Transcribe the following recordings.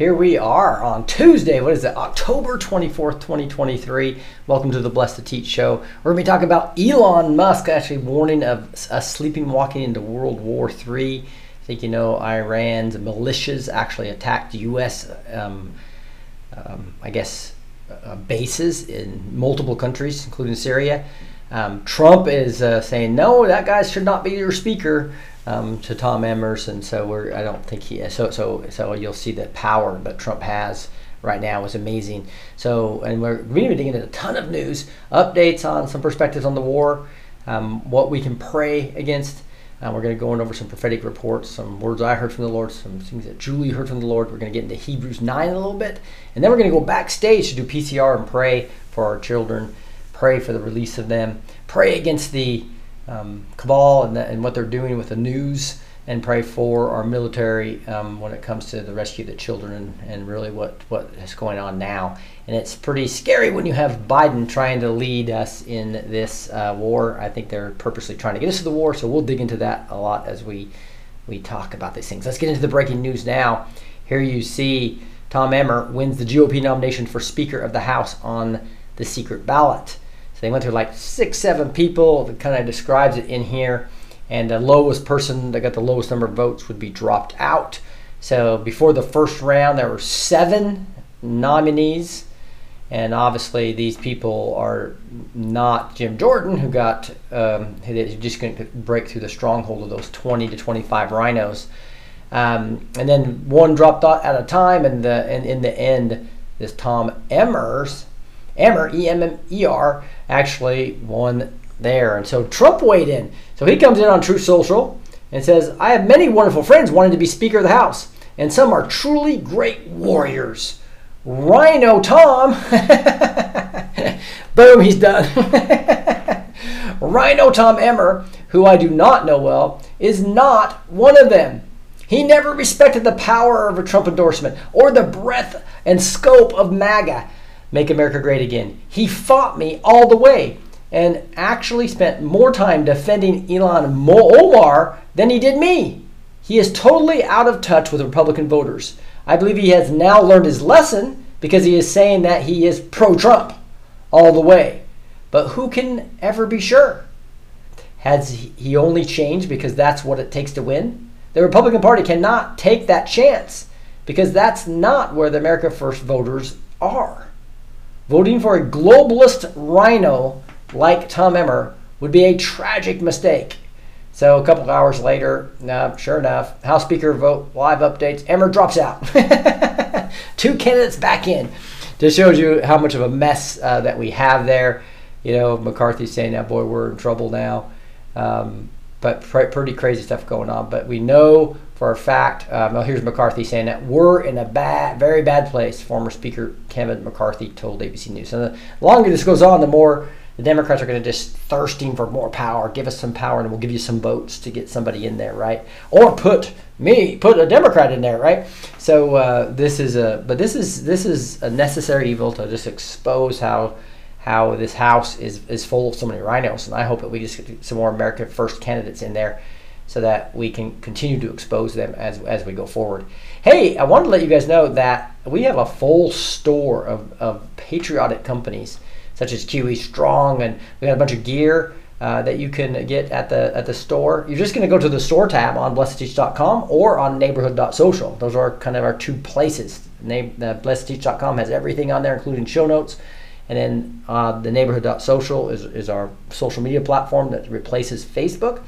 Here we are on Tuesday. What is it? October 24th, 2023. Welcome to the Blessed to Teach show. We're going to be talking about Elon Musk actually warning of us sleeping walking into World War III. I think you know Iran's militias actually attacked U.S. Um, um, I guess uh, bases in multiple countries, including Syria. Um, Trump is uh, saying no, that guy should not be your speaker um, to Tom Emmer's, and so we're. I don't think he. So so so you'll see the power that Trump has right now is amazing. So and we're really digging into a ton of news, updates on some perspectives on the war, um, what we can pray against. Uh, we're going to go over some prophetic reports, some words I heard from the Lord, some things that Julie heard from the Lord. We're going to get into Hebrews 9 a little bit. And then we're going to go backstage to do PCR and pray for our children, pray for the release of them, pray against the um, cabal and, the, and what they're doing with the news, and pray for our military um, when it comes to the rescue of the children and, and really what, what is going on now. And it's pretty scary when you have Biden trying to lead us in this uh, war. I think they're purposely trying to get us to the war, so we'll dig into that a lot as we we talk about these things. Let's get into the breaking news now. Here you see Tom Emmer wins the GOP nomination for Speaker of the House on the secret ballot. So they went through like six, seven people. It kind of describes it in here. And the lowest person that got the lowest number of votes would be dropped out. So before the first round, there were seven nominees. And obviously, these people are not Jim Jordan, who got um, just going to break through the stronghold of those 20 to 25 RINOs. Um, and then one dropped out at a time, and the and in the end, this Tom Emmers, Emmer E M M E R, actually won there. And so Trump weighed in. So he comes in on Truth Social and says, "I have many wonderful friends wanting to be Speaker of the House, and some are truly great warriors." RINO Tom. Boom, he's done. RINO Tom Emmer, who I do not know well, is not one of them. He never respected the power of a Trump endorsement or the breadth and scope of MAGA, Make America Great Again. He fought me all the way and actually spent more time defending Ilhan Omar than he did me. He is totally out of touch with Republican voters. I believe he has now learned his lesson because he is saying that he is pro Trump all the way. But who can ever be sure? Has he only changed because that's what it takes to win? The Republican Party cannot take that chance because that's not where the America First voters are. Voting for a globalist RINO like Tom Emmer would be a tragic mistake. So a couple of hours later, sure enough, House Speaker vote live updates. Emmer drops out. Two candidates back in. Just shows you how much of a mess uh, that we have there. You know, McCarthy saying, "Now, boy, we're in trouble now." Um, but pr- pretty crazy stuff going on. But we know for a fact. Um, well, here's McCarthy saying that we're in a bad, very bad place. Former Speaker Kevin McCarthy told ABC News. And the longer this goes on, the more the Democrats are going to just thirsting for more power. Give us some power, and we'll give you some votes to get somebody in there, right? Or put me, put a Democrat in there, right? So uh, this is a, but this is this is a necessary evil to just expose how how this house is is full of so many RINOs, and I hope that we just get some more America First candidates in there so that we can continue to expose them as, as we go forward. Hey, I wanted to let you guys know that we have a full store of, of patriotic companies such as QE Strong, and we got a bunch of gear uh, that you can get at the at the store. You're just going to go to the store tab on blessedteach.com or on neighborhood.social. Those are kind of our two places. Name, the blessedteach.com has everything on there, including show notes. And then uh, the neighborhood.social is, is our social media platform that replaces Facebook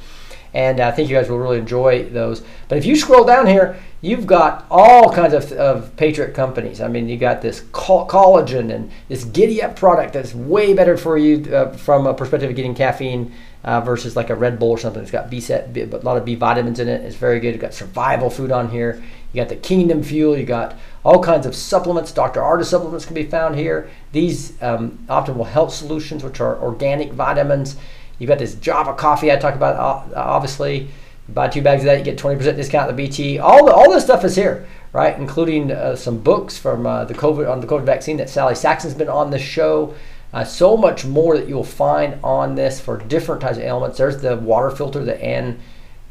and I think you guys will really enjoy those. But if you scroll down here, you've got all kinds of, of Patriot companies. I mean, you got this collagen and this Giddy Up product that's way better for you uh, from a perspective of getting caffeine uh, versus like a Red Bull or something. It's got B set, a lot of B vitamins in it. It's very good. Got survival food on here. You got the Kingdom Fuel. You got all kinds of supplements. Dr. Ardis supplements can be found here. These um, optimal health solutions, which are organic vitamins. You've got this Java coffee I talked about, obviously. buy two bags of that, you get 20% discount at the BT. All, the, all this stuff is here, right? Including uh, some books from uh, the COVID on the COVID vaccine that Sally Saxon's been on the show. Uh, so much more that you'll find on this for different types of ailments. There's the water filter that Ann,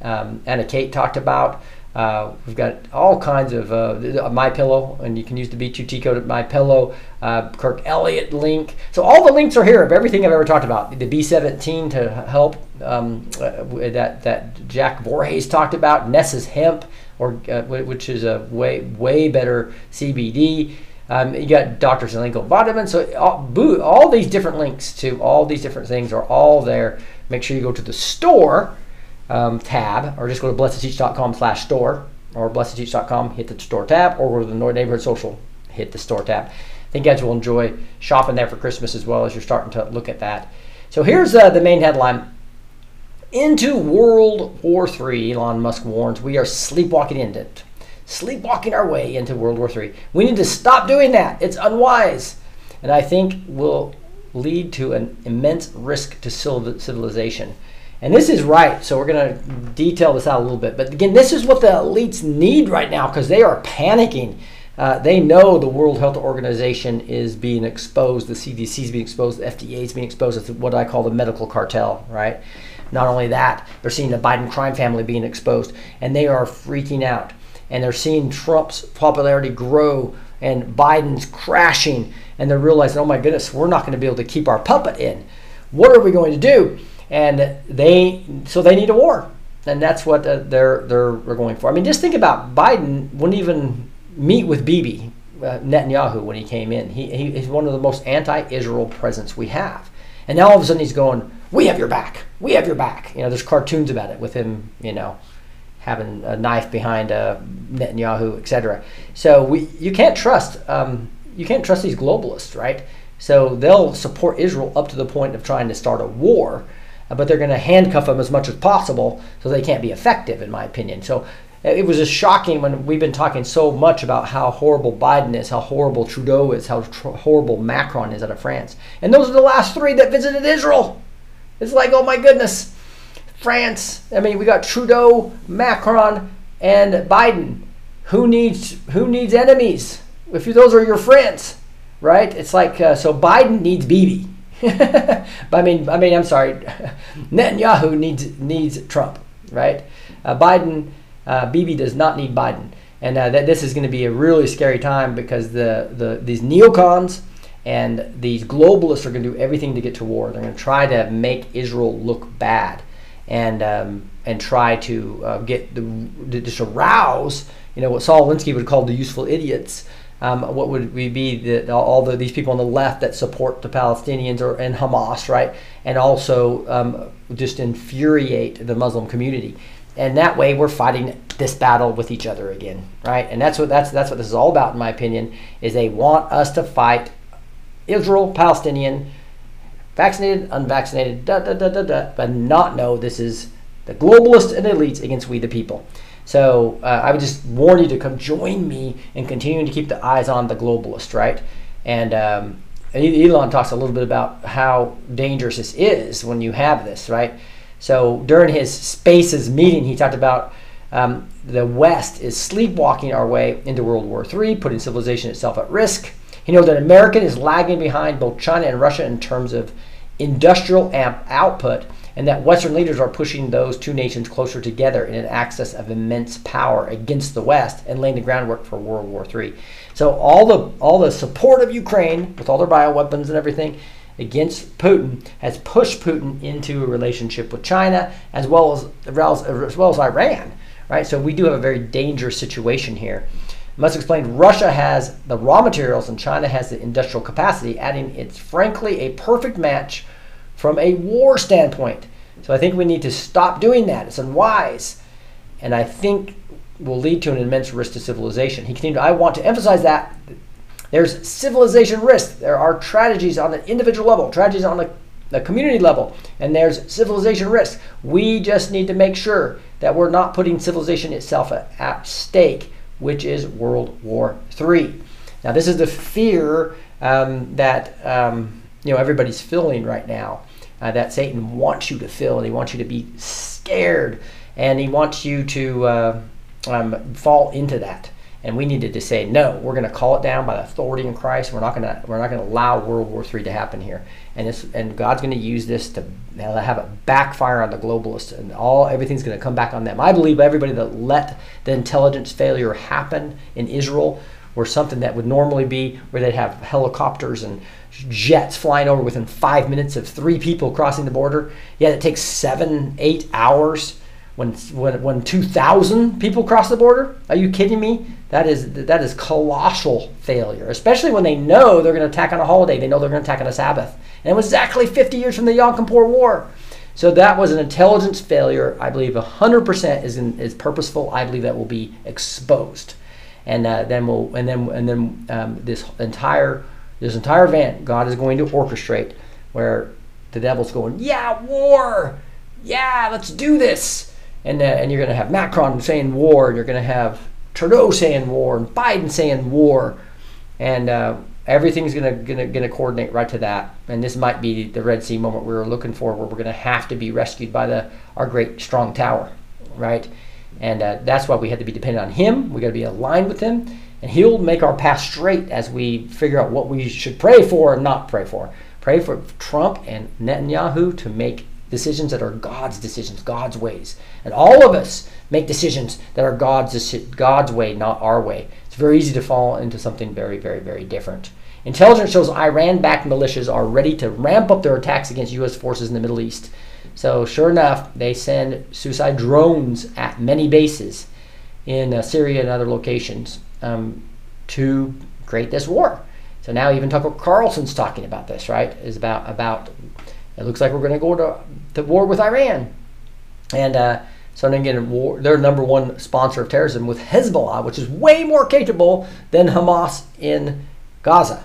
um, Anna Kate talked about. Uh, we've got all kinds of uh, my pillow, and you can use the B2T code at my pillow. Uh, Kirk Elliott link. So all the links are here of everything I've ever talked about. The B17 to help um, uh, that that Jack Voorhees talked about. Ness's hemp, or uh, which is a way way better CBD. Um, you got Dr. Zelenko vitamins. So all, all these different links to all these different things are all there. Make sure you go to the store um, tab, or just go to blessedteach.com slash store, or blessedteach.com, hit the store tab, or go to the Neighborhood Social, hit the store tab. I think guys will enjoy shopping there for Christmas as well as you're starting to look at that. So here's uh, the main headline. Into World War III, Elon Musk warns we are sleepwalking into it. Sleepwalking our way into World War III. We need to stop doing that. It's unwise. And I think will lead to an immense risk to civilization. And this is right, so we're going to detail this out a little bit. But again, this is what the elites need right now because they are panicking. Uh, they know the World Health Organization is being exposed, the CDC is being exposed, the FDA is being exposed to what I call the medical cartel, right? Not only that, they're seeing the Biden crime family being exposed, and they are freaking out. And they're seeing Trump's popularity grow and Biden's crashing, and they're realizing, oh my goodness, we're not going to be able to keep our puppet in. What are we going to do? And they so they need a war, and that's what uh, they're they're they're going for. I mean, just think about Biden wouldn't even meet with Bibi uh, Netanyahu when he came in. He, he he's one of the most anti-Israel presidents we have, and now all of a sudden he's going, "We have your back. We have your back." You know, there's cartoons about it with him. You know having a knife behind uh, Netanyahu, etc. So we, you can't trust um, you can't trust these globalists, right? So they'll support Israel up to the point of trying to start a war, but they're going to handcuff them as much as possible so they can't be effective, in my opinion. So it was just shocking when we've been talking so much about how horrible Biden is, how horrible Trudeau is, how tr- horrible Macron is out of France. And those are the last three that visited Israel. It's like, oh my goodness. France, I mean, we got Trudeau, Macron, and Biden. Who needs who needs enemies? If those are your friends, right? It's like uh, so Biden needs Bibi. but I mean, I mean, I'm sorry. Netanyahu needs needs Trump, right? Uh, Biden, uh, Bibi does not need Biden, and uh, that this is going to be a really scary time because the the these neocons and these globalists are going to do everything to get to war. They're going to try to make Israel look bad, and um, and try to uh, get the to just arouse, you know, what Saul Alinsky would call the useful idiots um, what would we be that all the, these people on the left that support the Palestinians or and Hamas, right? And also um, just infuriate the Muslim community. And that way, we're fighting this battle with each other again, right? And that's what that's that's what this is all about, in my opinion. Is they want us to fight Israel, Palestinian, vaccinated, unvaccinated, da da da da da, but not know this is the globalists and elites against we the people. So uh, I would just warn you to come join me in continuing to keep the eyes on the globalist, right? And um, Elon talks a little bit about how dangerous this is when you have this, right? So during his Spaces meeting, he talked about um, the West is sleepwalking our way into World War III, putting civilization itself at risk. He noted that America is lagging behind both China and Russia in terms of industrial amp output, and that Western leaders are pushing those two nations closer together in an axis of immense power against the West and laying the groundwork for World War III. So all the all the support of Ukraine with all their bioweapons and everything against Putin has pushed Putin into a relationship with China as well as as well as Iran. Right, so we do have a very dangerous situation here. Musk explained Russia has the raw materials and China has the industrial capacity, adding it's frankly a perfect match from a war standpoint. So I think we need to stop doing that. It's unwise. And I think will lead to an immense risk to civilization. He continued, I want to emphasize that there's civilization risk. There are tragedies on the individual level, tragedies on the, community level, and there's civilization risk. We just need to make sure that we're not putting civilization itself at, at stake, which is World War III. Now, this is the fear um, that um, you know everybody's feeling right now. Uh, that Satan wants you to feel, and he wants you to be scared, and he wants you to uh, um, fall into that. And we needed to say no. We're going to call it down by the authority in Christ. We're not going to. We're not going to allow World War III to happen here. And this. And God's going to use this to have a backfire on the globalists, and all everything's going to come back on them. I believe everybody that let the intelligence failure happen in Israel, or something that would normally be where they'd have helicopters and jets flying over within five minutes of three people crossing the border. Yeah, it takes seven, eight hours when when when 2,000 people cross the border? Are you kidding me? That is that is colossal failure, especially when they know they're going to attack on a holiday. They know they're going to attack on a Sabbath, and it was exactly 50 years from the Yom Kippur War. So that was an intelligence failure. I believe 100% is in, is purposeful. I believe that will be exposed, and uh, then we'll and then and then um, this entire this entire event God is going to orchestrate where the devil's going, yeah, war, yeah, let's do this and uh, and you're going to have Macron saying war, and you're going to have Trudeau saying war, and Biden saying war, and uh, everything's going to going to coordinate right to that. And this might be the Red Sea moment we were looking for, where we're going to have to be rescued by the our great strong tower, right? And uh, that's why we had to be dependent on Him. We got to be aligned with Him, and He'll make our path straight as we figure out what we should pray for and not pray for. Pray for Trump and Netanyahu to make decisions that are God's decisions, God's ways. And all of us make decisions that are God's God's way, not our way. It's very easy to fall into something very, very, very different. Intelligence shows Iran-backed militias are ready to ramp up their attacks against U.S. forces in the Middle East. So, sure enough, they send suicide drones at many bases in uh, Syria and other locations um, to create this war. So now even Tucker Carlson's talking about this, right? Is about about it looks like we're going to go to, to war with Iran. And uh, so then again, war, they're number one sponsor of terrorism with Hezbollah, which is way more capable than Hamas in Gaza.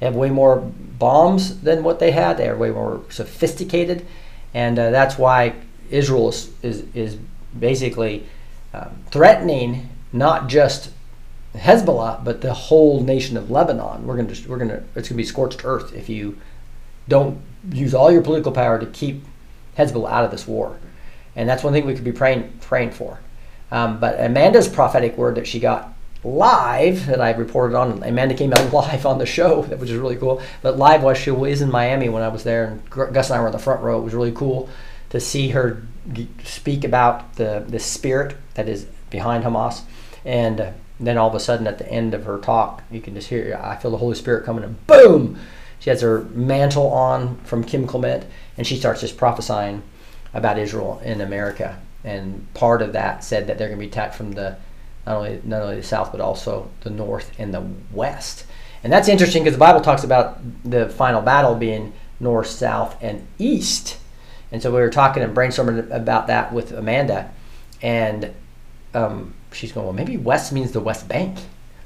They have way more bombs than what they had. They are way more sophisticated, and uh, that's why Israel is is, is basically um, threatening not just Hezbollah but the whole nation of Lebanon. We're gonna we're gonna it's gonna be scorched earth if you don't use all your political power to keep Hezbollah out of this war. And that's one thing we could be praying praying for. Um, but Amanda's prophetic word that she got live that I reported on, Amanda came out live on the show, which is really cool. But live was she was in Miami when I was there, and Gus and I were in the front row. It was really cool to see her speak about the the spirit that is behind Hamas, and uh, then all of a sudden at the end of her talk, you can just hear I feel the Holy Spirit coming, and boom she has her mantle on from Kim Clement, and she starts just prophesying about Israel in America. And part of that said that they're going to be attacked from the not only not only the south but also the north and the west. And that's interesting because the Bible talks about the final battle being north, south, and east. And so we were talking and brainstorming about that with Amanda, and um, she's going, well, maybe west means the West Bank.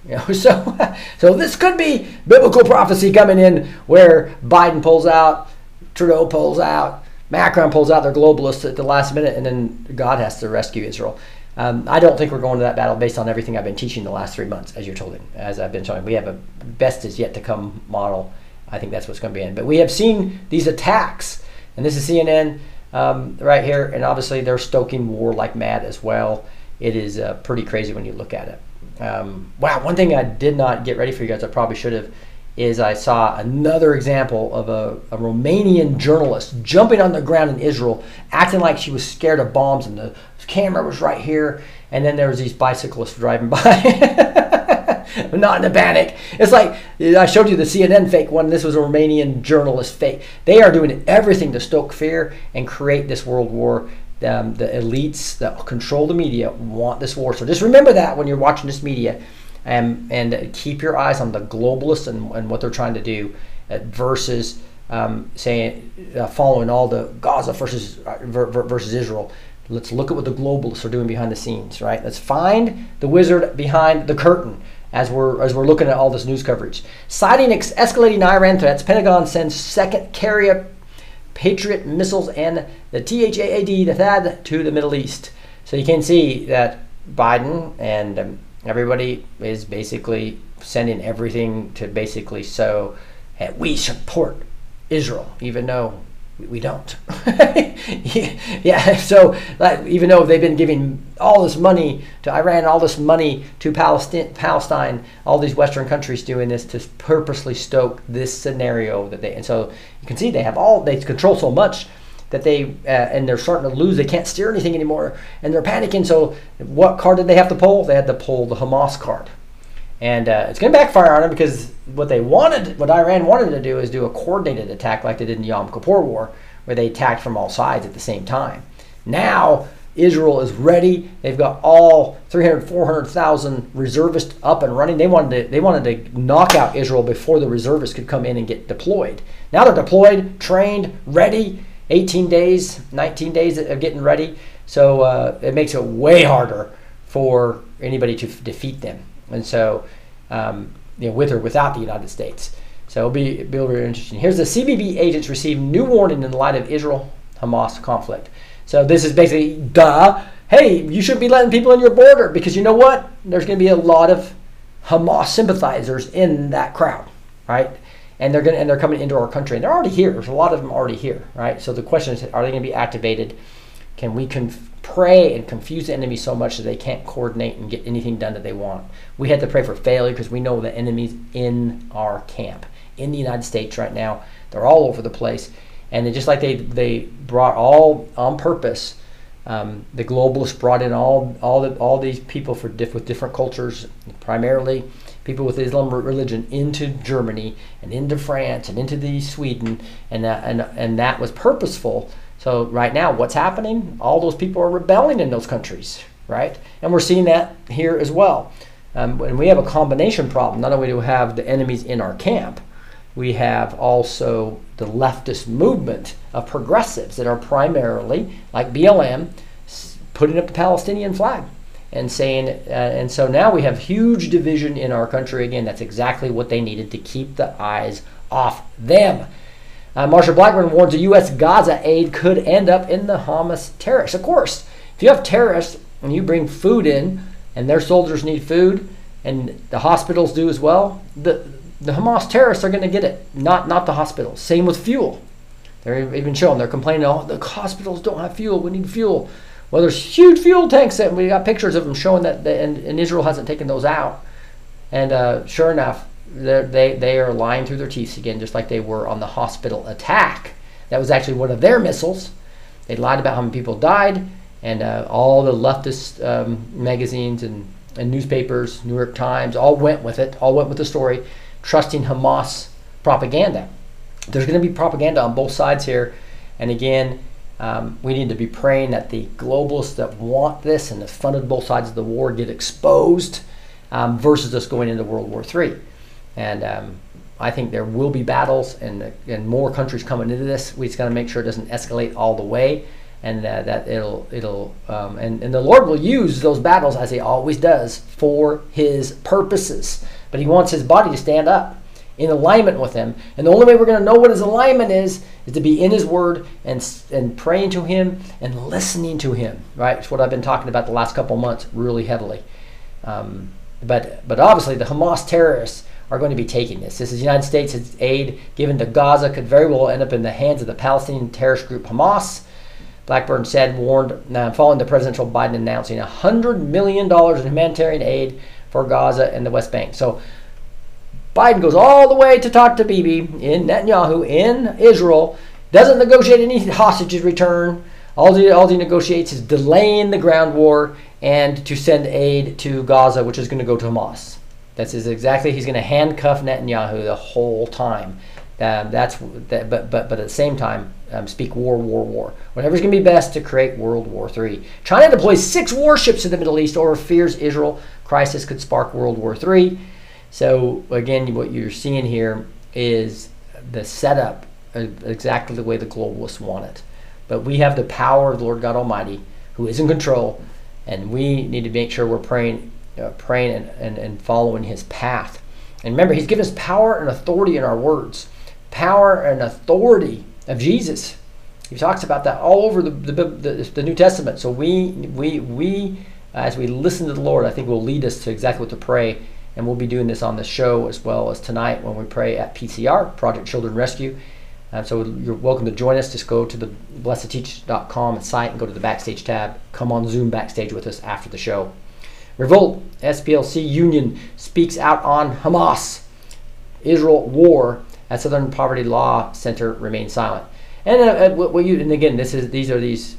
You know, so, so this could be biblical prophecy coming in where Biden pulls out, Trudeau pulls out, Macron pulls out their globalists at the last minute, and then God has to rescue Israel. Um, I don't think we're going to that battle based on everything I've been teaching the last three months, as you're told, as I've been telling. We have a best is yet to come model I think that's what's going to be in. But we have seen these attacks, and this is CNN um, right here, and obviously they're stoking war like mad as well. It is uh, pretty crazy when you look at it. Um, wow, one thing I did not get ready for you guys, I probably should have, is I saw another example of a, a Romanian journalist jumping on the ground in Israel, acting like she was scared of bombs, and the camera was right here, and then there was these bicyclists driving by. not in a panic. It's like I showed you the CNN fake one. This was a Romanian journalist fake. They are doing everything to stoke fear and create this world war. Um, the elites that control the media want this war. So just remember that when you're watching this media, um, and keep your eyes on the globalists and, and what they're trying to do uh, versus um, saying uh, following all the Gaza versus uh, versus Israel. Let's look at what the globalists are doing behind the scenes, right? Let's find the wizard behind the curtain as we're as we're looking at all this news coverage. Citing ex- escalating Iran threats, Pentagon sends second carrier Patriot missiles and the THAAD, the THAAD, to the Middle East. So you can see that Biden and um, everybody is basically sending everything to basically so that we support Israel, even though we don't. yeah, so like, even though they've been giving all this money to Iran, all this money to Palestine, Palestine, all these Western countries doing this to purposely stoke this scenario that they, and so you can see they have all, they control so much that they, uh, and they're starting to lose, they can't steer anything anymore, and they're panicking. So what card did they have to pull? They had to pull the Hamas card. And uh, it's going to backfire on them because what they wanted, what Iran wanted to do is do a coordinated attack like they did in the Yom Kippur War, where they attacked from all sides at the same time. Now, Israel is ready. They've got all 300, 400,000 reservists up and running. They wanted to, they wanted to knock out Israel before the reservists could come in and get deployed. Now they're deployed, trained, ready. 18 days, 19 days of getting ready. So uh, it makes it way harder for anybody to f- defeat them and so um, you know, with or without the United States. So it'll be, it'll be very interesting. Here's the CBP agents received new warning in the light of Israel Hamas conflict. So this is basically, duh, hey, you shouldn't be letting people in your border because you know what? There's going to be a lot of Hamas sympathizers in that crowd, right? And they're going and they're coming into our country, and they're already here. There's a lot of them already here, right? So the question is, are they going to be activated? Can we conf- pray and confuse the enemy so much that they can't coordinate and get anything done that they want. We had to pray for failure because we know the enemy's in our camp, in the United States right now. They're all over the place. And just like they, they brought all on purpose, um, the globalists brought in all all the, all these people for diff, with different cultures, primarily people with Islam religion, into Germany and into France and into the Sweden, and that, and and that was purposeful so right now, what's happening? All those people are rebelling in those countries, right? And we're seeing that here as well. Um, and we have a combination problem. Not only do we have the enemies in our camp, we have also the leftist movement of progressives that are primarily, like BLM, putting up the Palestinian flag and saying, uh, and so now we have huge division in our country again. That's exactly what they needed to keep the eyes off them. Uh, Marsha Blackburn warns the U.S. Gaza aid could end up in the Hamas terrorists. Of course, if you have terrorists and you bring food in, and their soldiers need food, and the hospitals do as well, the the Hamas terrorists are going to get it, not not the hospitals. Same with fuel. They're even showing they're complaining, oh, the hospitals don't have fuel. We need fuel. Well, there's huge fuel tanks, and we got pictures of them showing that, and, and Israel hasn't taken those out. And uh, sure enough, they they are lying through their teeth again, just like they were on the hospital attack. That was actually one of their missiles. They lied about how many people died, and uh, all the leftist um, magazines and, and newspapers, New York Times, all went with it. All went with the story, trusting Hamas propaganda. There's going to be propaganda on both sides here, and again. Um, we need to be praying that the globalists that want this and have funded both sides of the war get exposed um, versus us going into World War III. And um, I think there will be battles and, and more countries coming into this. We just got to make sure it doesn't escalate all the way, and uh, that it'll it'll um, and and the Lord will use those battles as He always does for His purposes. But He wants His body to stand up in alignment with Him, and the only way we're going to know what His alignment is is to be in His Word and and praying to Him and listening to Him. Right, it's what I've been talking about the last couple months really heavily. Um, but but obviously the Hamas terrorists are going to be taking this. This is the United States' aid given to Gaza could very well end up in the hands of the Palestinian terrorist group Hamas. Blackburn said, warned, uh, following the presidential Biden announcing $100 million in humanitarian aid for Gaza and the West Bank. So Biden goes all the way to talk to Bibi in Netanyahu in Israel, doesn't negotiate any hostages return. All he, all he negotiates is delaying the ground war and to send aid to Gaza, which is going to go to Hamas. That's exactly he's going to handcuff Netanyahu the whole time. Um, that's that, but but but at the same time, um, speak war, war, war. Whatever's going to be best to create World War III. China deploys six warships in the Middle East over fears Israel crisis could spark World War III. So again, what you're seeing here is the setup exactly the way the globalists want it. But we have the power of the Lord God Almighty, who is in control, and we need to make sure we're praying, uh, praying and, and, and following His path. And remember, He's given us power and authority in our words, power and authority of Jesus. He talks about that all over the, the, the, the New Testament. So we we we as we listen to the Lord, I think will lead us to exactly what to pray and we'll be doing this on the show as well as tonight when we pray at PCR, Project Children Rescue. Um, so you're welcome to join us. Just go to the blessedteach.com site and go to the backstage tab. Come on Zoom backstage with us after the show. Revolt SPLC Union speaks out on Hamas, Israel war at Southern Poverty Law Center remains silent. And uh, what, what, you and again, this is these are these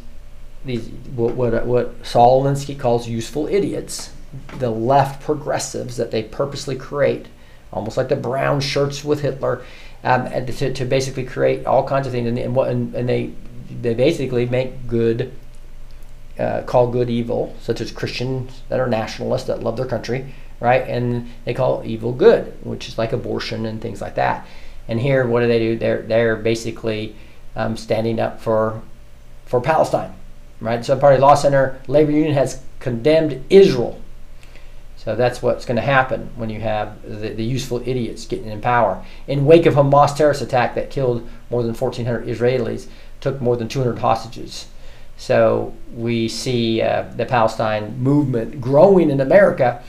these what what, what Saul Alinsky calls useful idiots the left progressives that they purposely create, almost like the brown shirts with Hitler, um, to, to basically create all kinds of things. And, and, and, and they they basically make good, uh, call good evil, such as Christians that are nationalists that love their country, right? And they call evil good, which is like abortion and things like that. And here, what do they do? They're they're basically um, standing up for for Palestine, right? So, Poverty Law Center Labor Union has condemned Israel so that's what's going to happen when you have the, the, useful idiots getting in power. In wake of Hamas terrorist attack that killed more than 1,400 Israelis, took more than 200 hostages. So we see uh, the Palestine movement growing in America,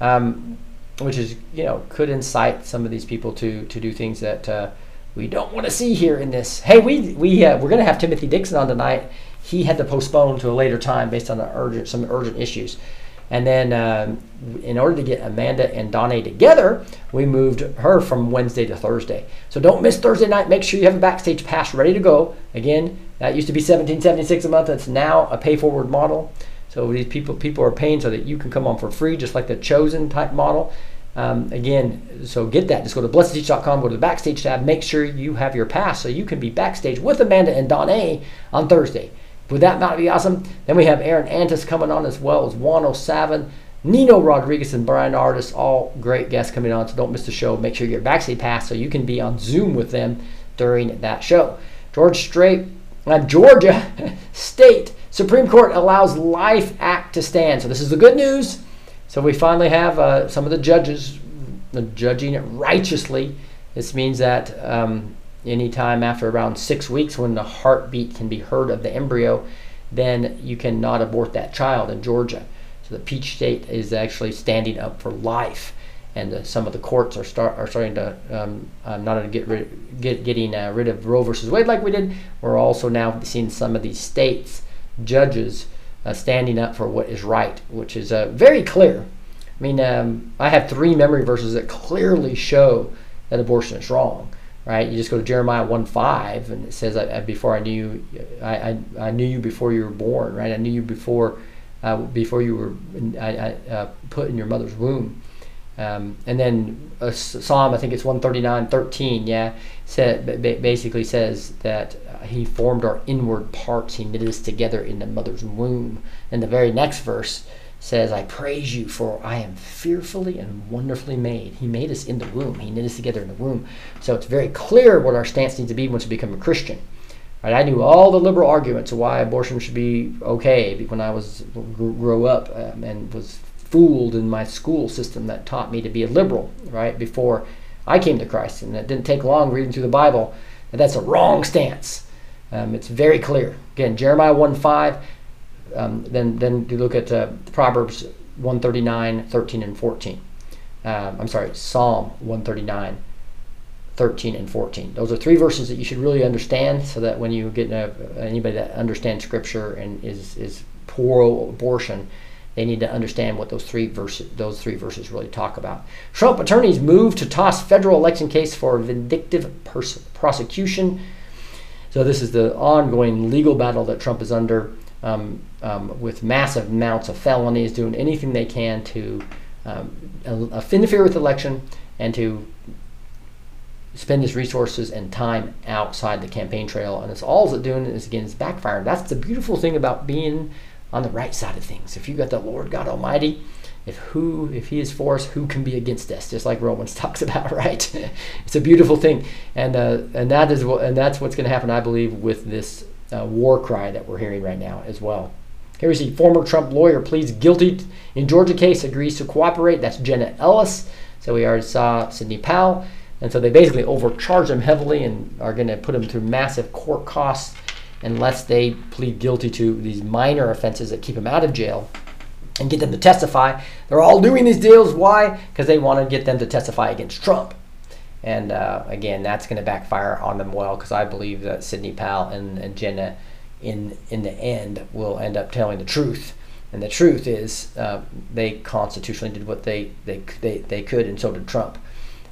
um, which is you know could incite some of these people to to do things that uh, we don't want to see here in this. Hey, we we uh, we're going to have Timothy Dixon on tonight. He had to postpone to a later time based on urgent some urgent issues. And then, um, in order to get Amanda and Donnie together, we moved her from Wednesday to Thursday. So don't miss Thursday night. Make sure you have a backstage pass ready to go. Again, that used to be 1776 a month. It's now a pay forward model. So these people people are paying so that you can come on for free, just like the chosen type model. Um, again, so get that. Just go to blessedteach.com, go to the backstage tab, make sure you have your pass so you can be backstage with Amanda and Donnie on Thursday. Would that not be awesome? Then we have Aaron Antis coming on as well as Juan O'Savin, Nino Rodriguez, and Brian Artis, all great guests coming on. So don't miss the show. Make sure you get your backstage pass so you can be on Zoom with them during that show. George Strait, uh, Georgia State Supreme Court allows Life Act to stand. So this is the good news. So we finally have uh, some of the judges judging it righteously. This means that um, anytime after around six weeks when the heartbeat can be heard of the embryo, then you cannot abort that child in Georgia. So the Peach State is actually standing up for life, and uh, some of the courts are start are starting to um, uh, not to get rid get getting uh, rid of Roe versus Wade like we did. We're also now seeing some of these states judges uh, standing up for what is right, which is uh, very clear. I mean, um, I have three memory verses that clearly show that abortion is wrong right? You just go to Jeremiah 1 5, and it says, I, I, Before I knew you, I, I, I, knew you before you were born, right? I knew you before uh, before you were uh, put in your mother's womb. Um, and then a Psalm, I think it's 139 13, yeah, said, basically says that uh, He formed our inward parts, He knit us together in the mother's womb. And the very next verse, says, I praise you for I am fearfully and wonderfully made. He made us in the womb. He knit us together in the womb. So it's very clear what our stance needs to be once we become a Christian. Right? I knew all the liberal arguments of why abortion should be okay when I was grew up um, and was fooled in my school system that taught me to be a liberal, right, before I came to Christ. And it didn't take long reading through the Bible that that's a wrong stance. Um, it's very clear. Again, Jeremiah 1 5, um, then then you look at uh, Proverbs 139, 13, and 14. um, I'm sorry, Psalm 139, 13 and 14. Those are three verses that you should really understand so that when you get a, anybody that understands scripture and is, is pro abortion, they need to understand what those three verses those three verses really talk about. Trump attorneys move to toss federal election case for vindictive pers- prosecution. So this is the ongoing legal battle that Trump is under um, um, with massive amounts of felonies, doing anything they can to um, interfere with the election and to spend his resources and time outside the campaign trail. And it's all it's doing is again it's backfiring. That's the beautiful thing about being on the right side of things. If you got the Lord God Almighty, if who if He is for us, who can be against us? Just like Romans talks about, right? it's a beautiful thing, and uh, and that is what and that's what's going to happen, I believe, with this uh, war cry that we're hearing right now as well. Here we see former Trump lawyer pleads guilty in Georgia case, agrees to cooperate. That's Jenna Ellis. So we already saw Sidney Powell. And so they basically overcharge him heavily and are going to put him through massive court costs unless they plead guilty to these minor offenses that keep them out of jail and get them to testify. They're all doing these deals. Why? Because they want to get them to testify against Trump. And uh, again, that's going to backfire on them well because I believe that Sidney Powell and, and Jenna, in in the end, will end up telling the truth. And the truth is, uh, they constitutionally did what they, they they they could, and so did Trump.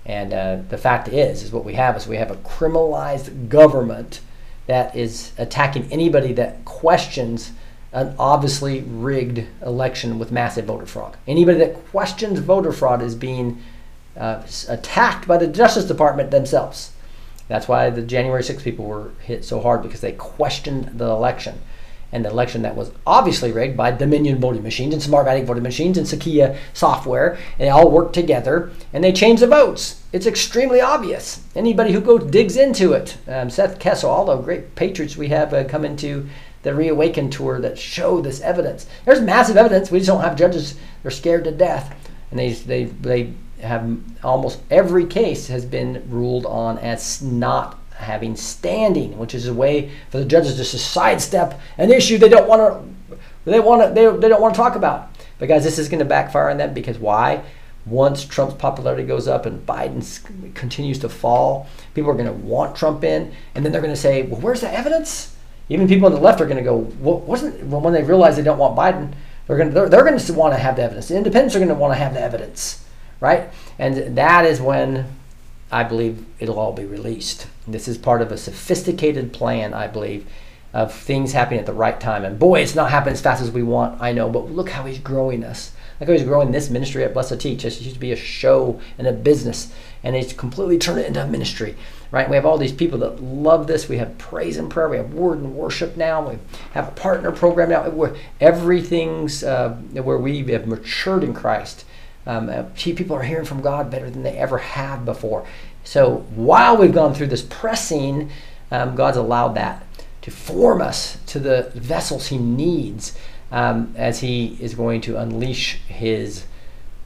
And uh, the fact is, is what we have is we have a criminalized government that is attacking anybody that questions an obviously rigged election with massive voter fraud. Anybody that questions voter fraud is being uh, attacked by the Justice Department themselves. That's why the January 6 people were hit so hard because they questioned the election. The election that was obviously rigged by Dominion voting machines and Smartmatic voting machines and Sakia software. And they all worked together and they changed the votes. It's extremely obvious. Anybody who goes digs into it. Um, Seth Keshel, all the great patriots we have uh, come into the Reawaken tour that show this evidence. There's massive evidence. We just don't have judges. They're scared to death. And they, they, they have almost every case has been ruled on as not having standing, which is a way for the judges just to sidestep an issue they don't want to they want to they, they don't want to talk about. But guys, this is going to backfire on them because why? Once Trump's popularity goes up and Biden continues to fall, people are going to want Trump in, and then they're going to say, "Well, where's the evidence?" Even people on the left are going to go, "Well, wasn't well, when they realize they don't want Biden, they're going to they're, they're going to want to have the evidence. The independents are going to want to have the evidence, right? And that is when I believe it'll all be released. This is part of a sophisticated plan, I believe, of things happening at the right time. And boy, it's not happening as fast as we want, I know, but look how he's growing us. Look how he's growing this ministry at Blessed Teach. It used to be a show and a business, and he's completely turned it into a ministry. Right? We have all these people that love this. We have praise and prayer. We have word and worship now. We have a partner program now. Everything's uh, where we have matured in Christ. Um, uh, people are hearing from God better than they ever have before. So while we've gone through this pressing, um, God's allowed that to form us to the vessels He needs um, as He is going to unleash His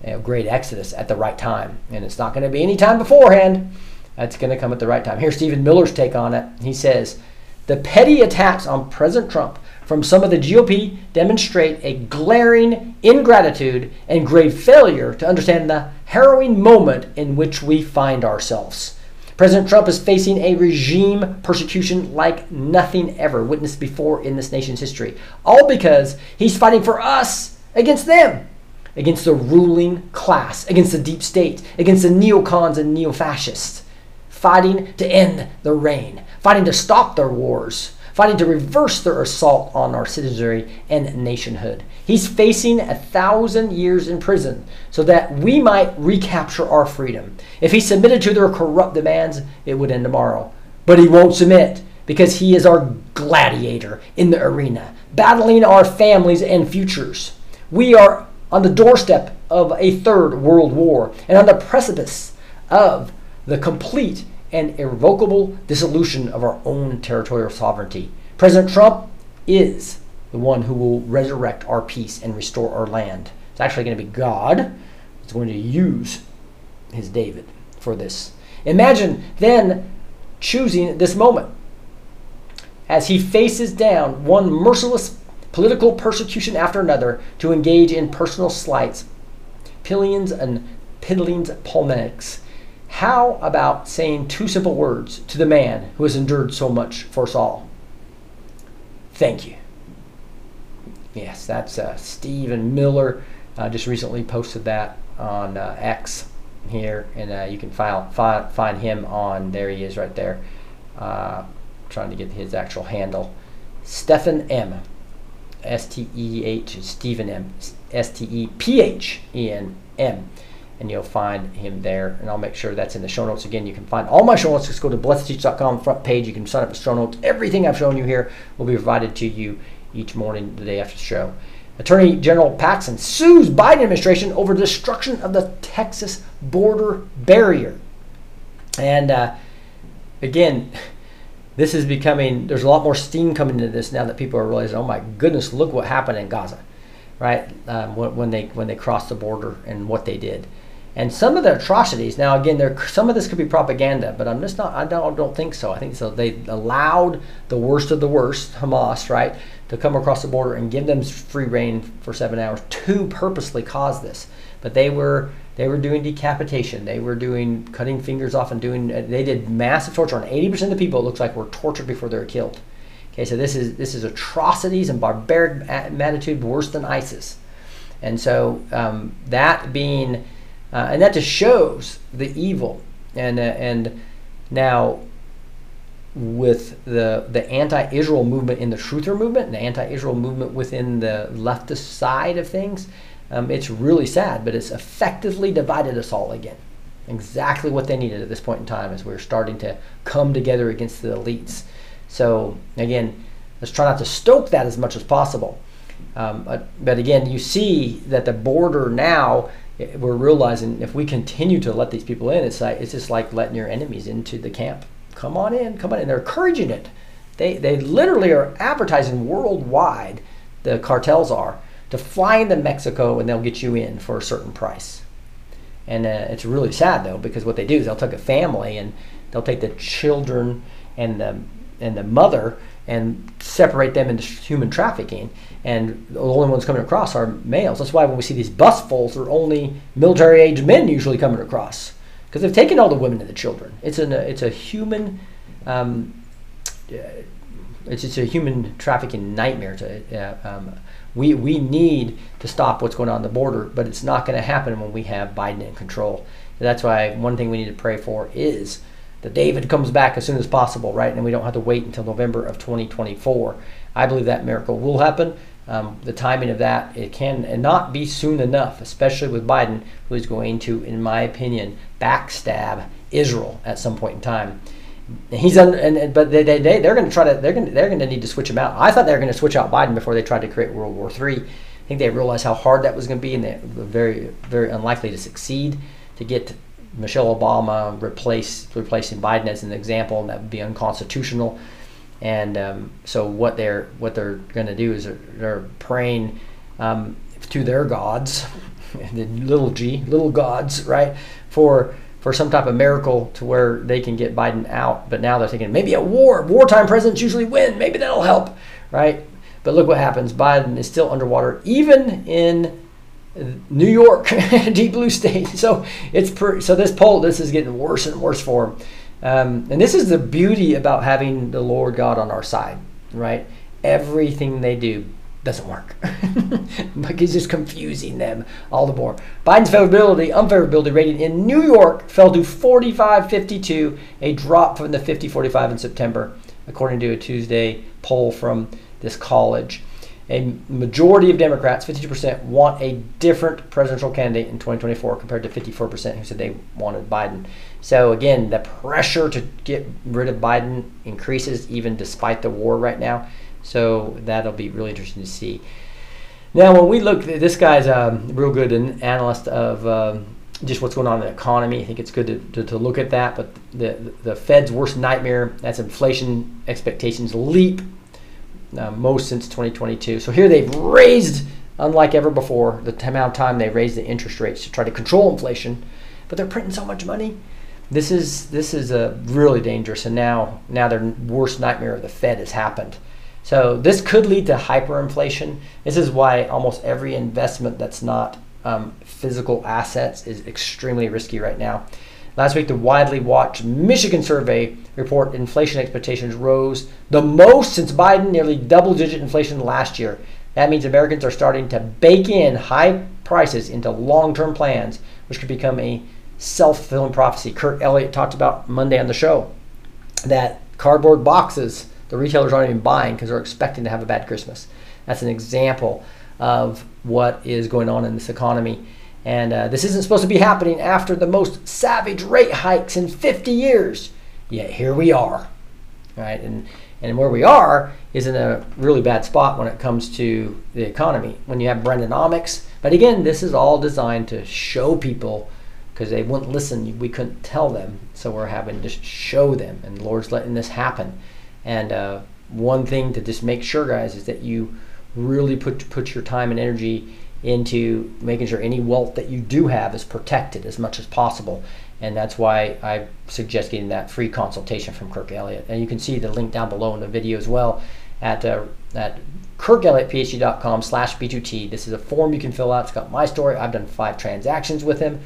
you know, great exodus at the right time. And it's not going to be any time beforehand. It's going to come at the right time. Here's Stephen Miller's take on it. He says, The petty attacks on President Trump from some of the GOP demonstrate a glaring ingratitude and grave failure to understand the harrowing moment in which we find ourselves. President Trump is facing a regime persecution like nothing ever witnessed before in this nation's history, all because he's fighting for us against them, against the ruling class, against the deep state, against the neocons and neo fascists, fighting to end the reign, fighting to stop their wars fighting to reverse their assault on our citizenry and nationhood. He's facing a thousand years in prison so that we might recapture our freedom. If he submitted to their corrupt demands, it would end tomorrow. But he won't submit because he is our gladiator in the arena, battling our families and futures. We are on the doorstep of a third world war and on the precipice of the complete and irrevocable dissolution of our own territorial sovereignty. President Trump is the one who will resurrect our peace and restore our land. It's actually going to be God that's going to use his David for this. Imagine then choosing this moment as he faces down one merciless political persecution after another to engage in personal slights, pillions, and piddlings polemics. How about saying two simple words to the man who has endured so much for us all? Thank you. Yes, that's uh, Stephen Miller. Uh, just recently posted that on uh, X here, and uh, you can file, fi- find him on. There he is, right there. Uh, trying to get his actual handle. Stephen M. S T E H Stephen M. S T E P H E N M. And you'll find him there. And I'll make sure that's in the show notes. Again, you can find all my show notes. Just go to blessed2teach.com front page. You can sign up for show notes. Everything I've shown you here will be provided to you each morning, the day after the show. Attorney General Paxton sues Biden administration over destruction of the Texas border barrier. And uh, again, this is becoming, there's a lot more steam coming into this now that people are realizing, oh my goodness, look what happened in Gaza, right? Um, when, when, they, when they crossed the border and what they did. And some of the atrocities, now again, there some of this could be propaganda, but I'm just not, I don't, don't think so. I think so. They allowed the worst of the worst, Hamas, right, to come across the border and give them free reign for seven hours to purposely cause this. But they were they were doing decapitation. They were doing cutting fingers off and doing. They did massive torture on 80% of the people. It looks like were tortured before they were killed. Okay, so this is this is atrocities and barbaric attitude worse than ISIS, and so um, that being, uh, and that just shows the evil, and uh, and now with the the anti-Israel movement in the truther movement and the anti-Israel movement within the leftist side of things, um, it's really sad, but it's effectively divided us all again. Exactly what they needed at this point in time as we're starting to come together against the elites. So again, let's try not to stoke that as much as possible. Um, but, but again, you see that the border now eh, we're realizing if we continue to let these people in, it's like it's just like letting your enemies into the camp come on in, come on in. They're encouraging it. They, they literally are advertising worldwide, the cartels are, to fly into Mexico and they'll get you in for a certain price. And uh, it's really sad though, because what they do is they'll take a family and they'll take the children and the, and the mother and separate them into human trafficking. And the only ones coming across are males. That's why when we see these busfuls, they're only military age men usually coming across because they've taken all the women and the children. It's an it's a human, um, it's just a human trafficking nightmare. To uh, um, we we need to stop what's going on on the border, but it's not going to happen when we have Biden in control. that's why one thing we need to pray for is that David comes back as soon as possible, right? And we don't have to wait until November of 2024. I believe that miracle will happen. Um, the timing of that it can and not be soon enough, especially with Biden, who is going to, in my opinion, backstab Israel at some point in time. He's un, and, but they, they, they they're going to try to they're going they're going to need to switch him out. I thought they were going to switch out Biden before they tried to create World War III. I think they realized how hard that was going to be, and they were very very unlikely to succeed. To get Michelle Obama replace replacing Biden as an example, and that would be unconstitutional. And um, so what they're what they're going to do is they're, they're praying um, to their gods, the little g, little gods, right, for for some type of miracle to where they can get Biden out. But now they're thinking maybe a war. Wartime presidents usually win. Maybe that'll help, right? But look what happens. Biden is still underwater, even in New York, deep blue state. So it's per, so this poll, this is getting worse and worse for him. Um, and this is the beauty about having the Lord God on our side, right? Everything they do doesn't work. like it's just confusing them all the more. Biden's favorability, unfavorability rating in New York fell to 45-52, a drop from the 50-45 in September, according to a Tuesday poll from this college. A majority of Democrats, 52%, want a different presidential candidate in 2024 compared to 54% who said they wanted Biden. So again, the pressure to get rid of Biden increases even despite the war right now. So that'll be really interesting to see. Now, when we look, this guy's a real good analyst of um, just what's going on in the economy. I think it's good to, to, to, look at that. But the, the Fed's worst nightmare, that's inflation expectations leap uh, most since 2022. So here they've raised, unlike ever before, the amount of time they raised the interest rates to try to control inflation. But they're printing so much money this is this is a really dangerous, and now now their worst nightmare of the Fed has happened. So this could lead to hyperinflation. This is why almost every investment that's not um, physical assets is extremely risky right now. Last week, the widely watched Michigan survey report inflation expectations rose the most since Biden, nearly double digit inflation last year. That means Americans are starting to bake in high prices into long term plans, which could become a self fulfilling prophecy. Kirk Elliott talked about Monday on the show that cardboard boxes the retailers aren't even buying because they're expecting to have a bad Christmas. That's an example of what is going on in this economy. And uh, this isn't supposed to be happening after the most savage rate hikes in 50 years. Yet here we are, right? And and where we are is in a really bad spot when it comes to the economy. When you have Brandonomics, but again, this is all designed to show people because they wouldn't listen. We couldn't tell them, so we're having to show them, and the Lord's letting this happen. And uh, one thing to just make sure, guys, is that you really put put your time and energy into making sure any wealth that you do have is protected as much as possible. And that's why I suggest getting that free consultation from Kirk Elliott. And you can see the link down below in the video as well at, uh, at kirkelliottphd.com slash B2T. This is a form you can fill out. It's got my story. I've done five transactions with him.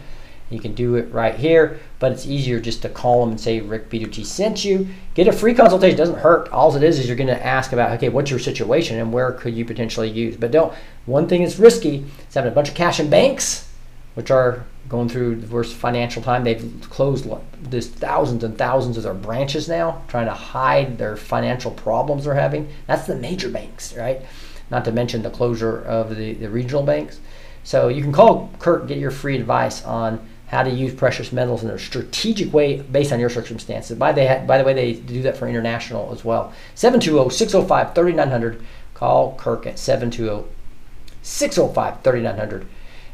You can do it right here, but it's easier just to call them and say Rick B2T sent you. Get a free consultation. It doesn't hurt. All it is is you're going to ask about, okay, what's your situation and where could you potentially use. But don't. One thing that's risky is having a bunch of cash in banks, which are going through the worst financial time. They've closed this thousands and thousands of their branches now, trying to hide their financial problems they're having. That's the major banks, right? Not to mention the closure of the, the regional banks. So you can call Kirk, get your free advice on how to use precious metals in a strategic way based on your circumstances. By the, by the way, they do that for international as well. 720-605-3900. Call Kirk at 720-605-3900.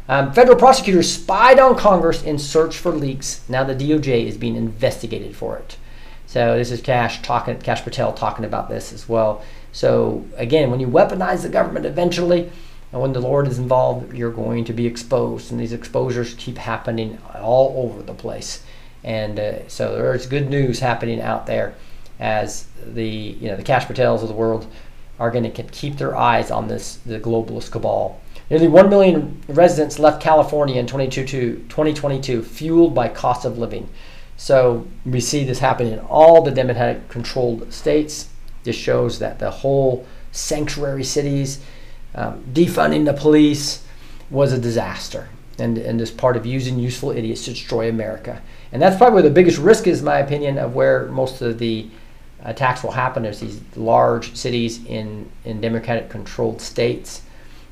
Um, federal prosecutors spied on Congress in search for leaks. Now the DOJ is being investigated for it. So this is Kash talking, Kash Patel talking about this as well. So again, when you weaponize the government, eventually and when the Lord is involved, you're going to be exposed. And these exposures keep happening all over the place. And uh, so there's good news happening out there as the you know the Kash Patels of the world are going to keep their eyes on this the globalist cabal. Nearly 1 million residents left California in 2022, fueled by cost of living. So we see this happening in all the Democratic controlled states. This shows that the whole sanctuary cities, um, defunding the police was a disaster and, and is part of using useful idiots to destroy America. And that's probably where the biggest risk is, in my opinion, of where most of the attacks will happen. is these large cities in, in Democratic controlled states,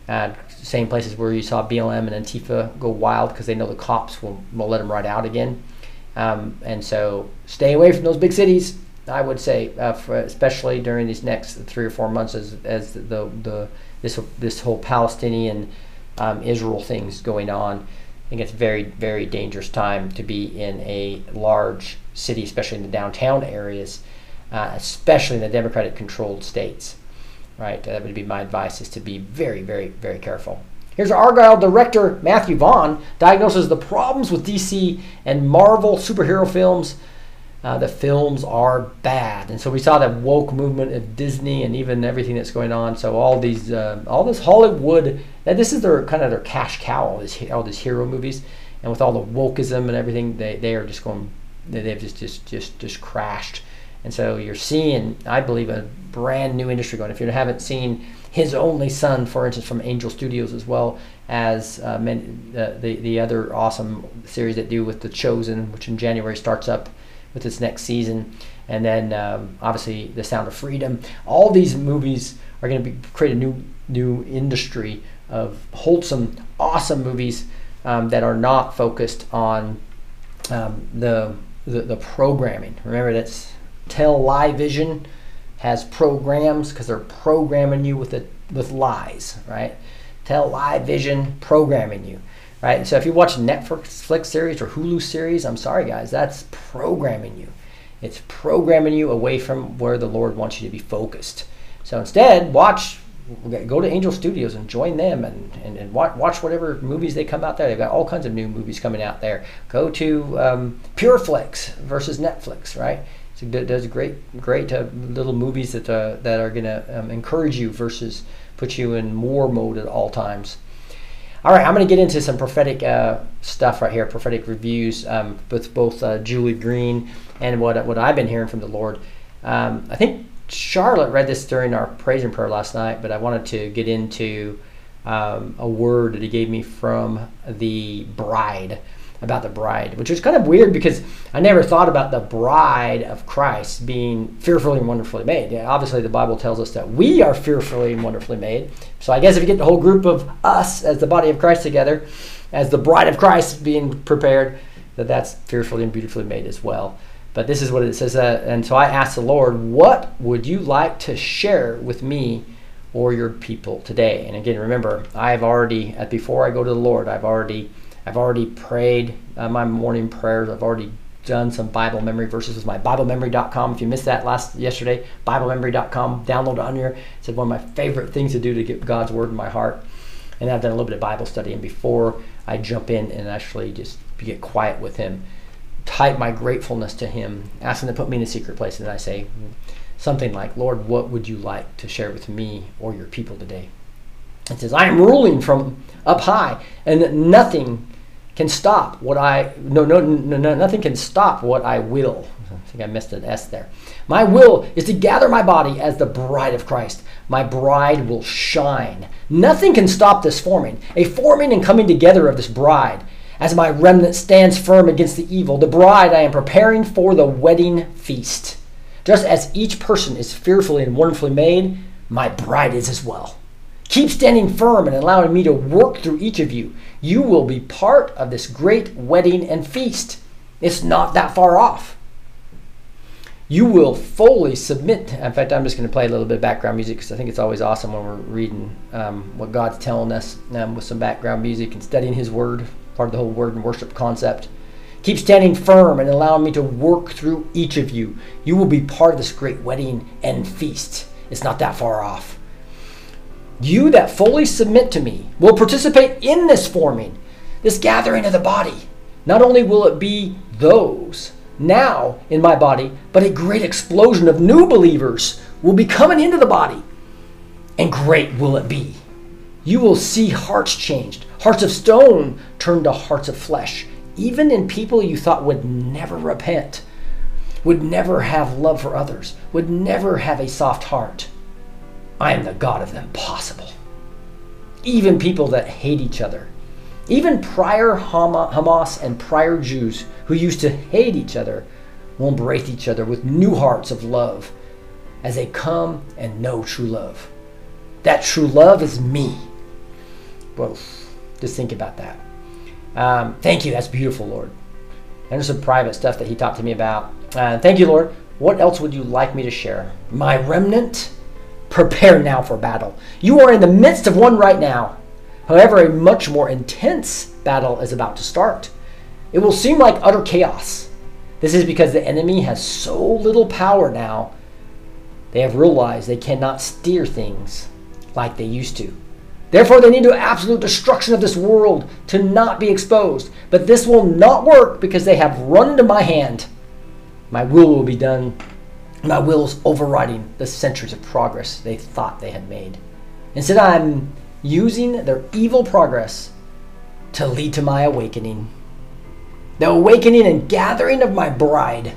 uh, same places where you saw BLM and Antifa go wild because they know the cops will, will let them right out again. Um, and so stay away from those big cities, I would say, uh, especially during these next three or four months as, as the, the this this whole Palestinian um, Israel things going on. I think it's very very dangerous time to be in a large city, especially in the downtown areas, uh, especially in the Democratic controlled states. Right, that would be my advice: is to be very very very careful. Here's Argylle director Matthew Vaughn diagnoses the problems with DC and Marvel superhero films uh, the films are bad. And so we saw that woke movement of Disney and even everything that's going on. So all these, uh, all this Hollywood, that this is their kind of their cash cow. All these, all these hero movies, and with all the wokeism and everything, they, they are just going, they, they've just just just just crashed. And so you're seeing, I believe, a brand new industry going. If you haven't seen his only son, for instance, from Angel Studios, as well as uh, many, uh, the the other awesome series that do with the Chosen, which in January starts up with its next season, and then um, obviously The Sound of Freedom. All these movies are going to create a new new industry of wholesome, awesome movies um, that are not focused on um, the, the, the programming. Remember that's Vision has programs because they're programming you with it with lies, right? Tell Lie Vision programming you right? So if you watch Netflix series or Hulu series, I'm sorry guys, that's programming you. It's programming you away from where the Lord wants you to be focused. So instead, watch, go to Angel Studios and join them and, and, and watch, whatever movies they come out there. They've got all kinds of new movies coming out there. Go to um, PureFlix versus Netflix, right? So it does great, great uh, little movies that, uh, that are going to um, encourage you versus put you in war mode at all times. All right, I'm going to get into some prophetic uh, stuff right here, prophetic reviews um, with both uh, Julie Green and what what I've been hearing from the Lord. Um, I think Charlotte read this during our praise and prayer last night, but I wanted to get into um, a word that he gave me from the bride about the bride, which was kind of weird because I never thought about the bride of Christ being fearfully and wonderfully made. Yeah, obviously, the Bible tells us that we are fearfully and wonderfully made. So I guess if you get the whole group of us as the body of Christ together, as the bride of Christ being prepared, that that's fearfully and beautifully made as well. But this is what it says. Uh, and so I asked the Lord, what would you like to share with me or your people today? And again, remember, I've already, before I go to the Lord, I've already I've already prayed uh, my morning prayers. I've already done some Bible memory verses with my BibleMemory.com. If you missed that last yesterday, BibleMemory.com, download it on here. It's one of my favorite things to do to get God's Word in my heart. And I've done a little bit of Bible study. And before I jump in and actually just get quiet with Him, type my gratefulness to Him, ask Him to put me in a secret place. And I say something like, Lord, what would you like to share with me or your people today? It says, I am ruling from up high, and nothing can stop what I no, no no no nothing can stop what I will. I think I missed an S there. My will is to gather my body as the bride of Christ. My bride will shine. Nothing can stop this forming, a forming and coming together of this bride. As my remnant stands firm against the evil, the bride I am preparing for the wedding feast. Just as each person is fearfully and wonderfully made, my bride is as well. Keep standing firm and allowing me to work through each of you. You will be part of this great wedding and feast. It's not that far off. You will fully submit. In fact, I'm just going to play a little bit of background music because I think it's always awesome when we're reading um, what God's telling us um, with some background music and studying His Word, part of the whole Word and worship concept. Keep standing firm and allowing me to work through each of you. You will be part of this great wedding and feast. It's not that far off. You that fully submit to me will participate in this forming, this gathering of the body. Not only will it be those now in my body, but a great explosion of new believers will be coming into the body. And great will it be. You will see hearts changed, hearts of stone turned to hearts of flesh, even in people you thought would never repent, would never have love for others, would never have a soft heart. I am the God of the impossible. Even people that hate each other, even prior Hamas and prior Jews who used to hate each other, will embrace each other with new hearts of love as they come and know true love. That true love is me. Well, just think about that. Um, thank you. That's beautiful, Lord. And there's some private stuff that He talked to me about. Uh, thank you, Lord. What else would you like me to share? My remnant Prepare now for battle. You are in the midst of one right now. However, a much more intense battle is about to start. It will seem like utter chaos. This is because the enemy has so little power now, they have realized they cannot steer things like they used to. Therefore, they need to absolute destruction of this world to not be exposed. But this will not work because they have run to my hand. My will will be done my will is overriding the centuries of progress they thought they had made. Instead, I'm using their evil progress to lead to my awakening. The awakening and gathering of my bride.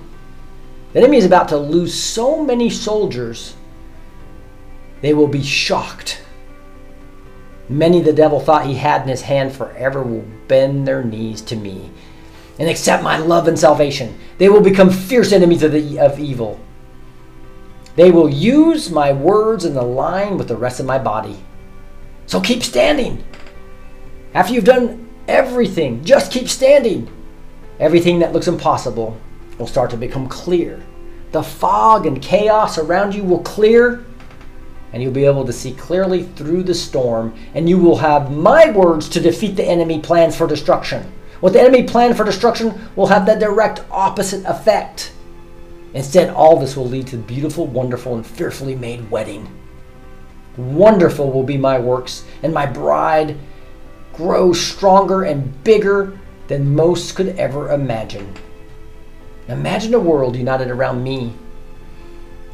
The enemy is about to lose so many soldiers, they will be shocked. Many the devil thought he had in his hand forever will bend their knees to me and accept my love and salvation. They will become fierce enemies of, the, of evil. They will use my words in the line with the rest of my body. So keep standing. After you've done everything, just keep standing. Everything that looks impossible will start to become clear. The fog and chaos around you will clear, and you'll be able to see clearly through the storm, and you will have my words to defeat the enemy plans for destruction. What the enemy planned for destruction will have the direct opposite effect. Instead, all this will lead to the beautiful, wonderful, and fearfully made wedding. Wonderful will be my works, and my bride grows stronger and bigger than most could ever imagine. Imagine a world united around me.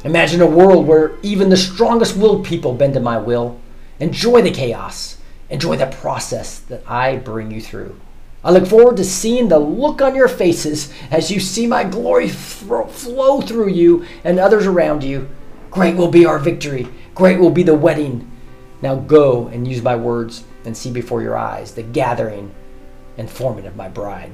Imagine a world where even the strongest willed people bend to my will, enjoy the chaos, Enjoy the process that I bring you through. I look forward to seeing the look on your faces as you see my glory flow through you and others around you. Great will be our victory. Great will be the wedding. Now go and use my words and see before your eyes the gathering and forming of my bride.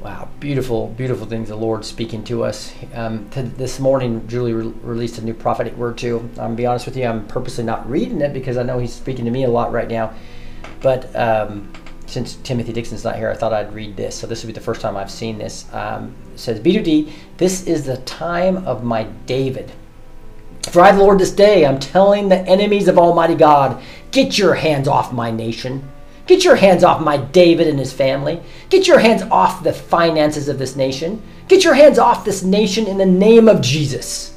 Wow, beautiful, beautiful things the Lord speaking to us. Um, to this morning, Julie re- released a new prophetic word too. I'm gonna be honest with you, I'm purposely not reading it because I know he's speaking to me a lot right now. But um, since Timothy Dixon's not here, I thought I'd read this. So this will be the first time I've seen this. Um, says, B2T, this is the time of my David. For I, the Lord, this day, I'm telling the enemies of Almighty God, get your hands off my nation. Get your hands off my David and his family. Get your hands off the finances of this nation. Get your hands off this nation in the name of Jesus.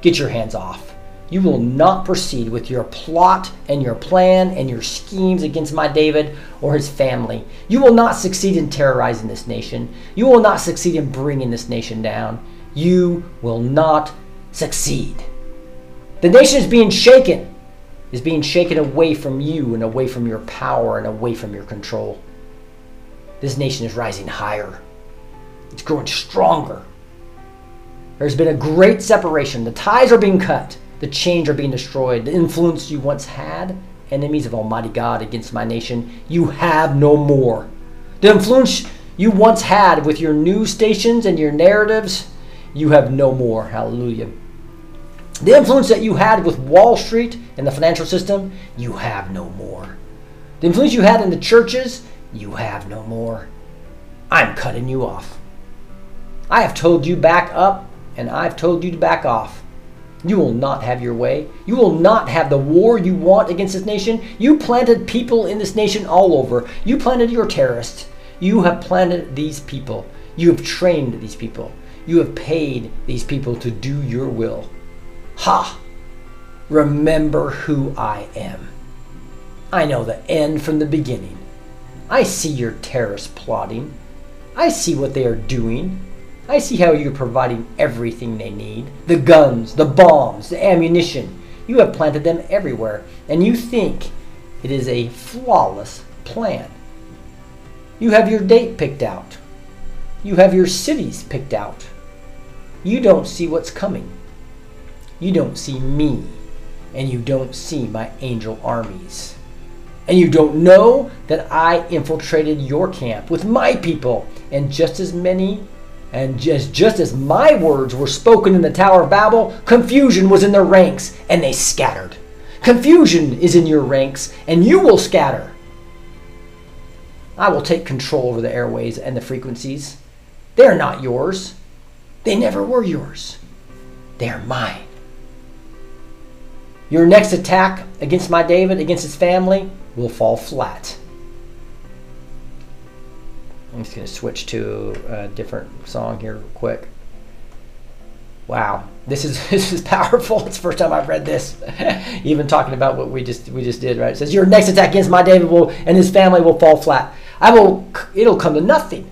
Get your hands off. You will not proceed with your plot and your plan and your schemes against my David or his family. You will not succeed in terrorizing this nation. You will not succeed in bringing this nation down. You will not succeed. The nation is being shaken is being shaken away from you and away from your power and away from your control. This nation is rising higher, it's growing stronger. There's been a great separation. The ties are being cut, the chains are being destroyed. The influence you once had, enemies of Almighty God against my nation, you have no more. The influence you once had with your news stations and your narratives, you have no more. Hallelujah. The influence that you had with Wall Street and the financial system, you have no more. The influence you had in the churches, you have no more. I'm cutting you off. I have told you back up, and I've told you to back off. You will not have your way. You will not have the war you want against this nation. You planted people in this nation all over. You planted your terrorists. You have planted these people. You have trained these people. You have paid these people to do your will. Ha! Remember who I am. I know the end from the beginning. I see your terrorists plotting. I see what they are doing. I see how you're providing everything they need the guns, the bombs, the ammunition. You have planted them everywhere, and you think it is a flawless plan. You have your date picked out. You have your cities picked out. You don't see what's coming. You don't see me, and you don't see my angel armies. And you don't know that I infiltrated your camp with my people, and just as many and just, just as my words were spoken in the Tower of Babel, confusion was in their ranks, and they scattered. Confusion is in your ranks, and you will scatter. I will take control over the airways and the frequencies. They are not yours. They never were yours. They are mine. Your next attack against my David, against his family, will fall flat. I'm just going to switch to a different song here real quick. Wow, this is this is powerful. It's the first time I've read this. Even talking about what we just we just did, right? It says your next attack against my David will and his family will fall flat. I will it'll come to nothing.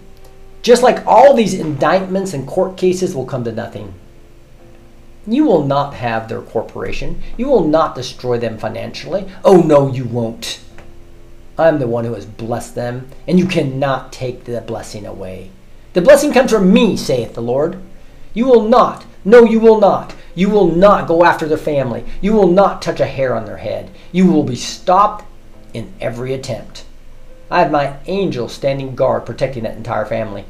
Just like all these indictments and court cases will come to nothing. You will not have their corporation. You will not destroy them financially. Oh, no, you won't. I'm the one who has blessed them, and you cannot take the blessing away. The blessing comes from me, saith the Lord. You will not, no, you will not. You will not go after their family. You will not touch a hair on their head. You will be stopped in every attempt. I have my angel standing guard protecting that entire family.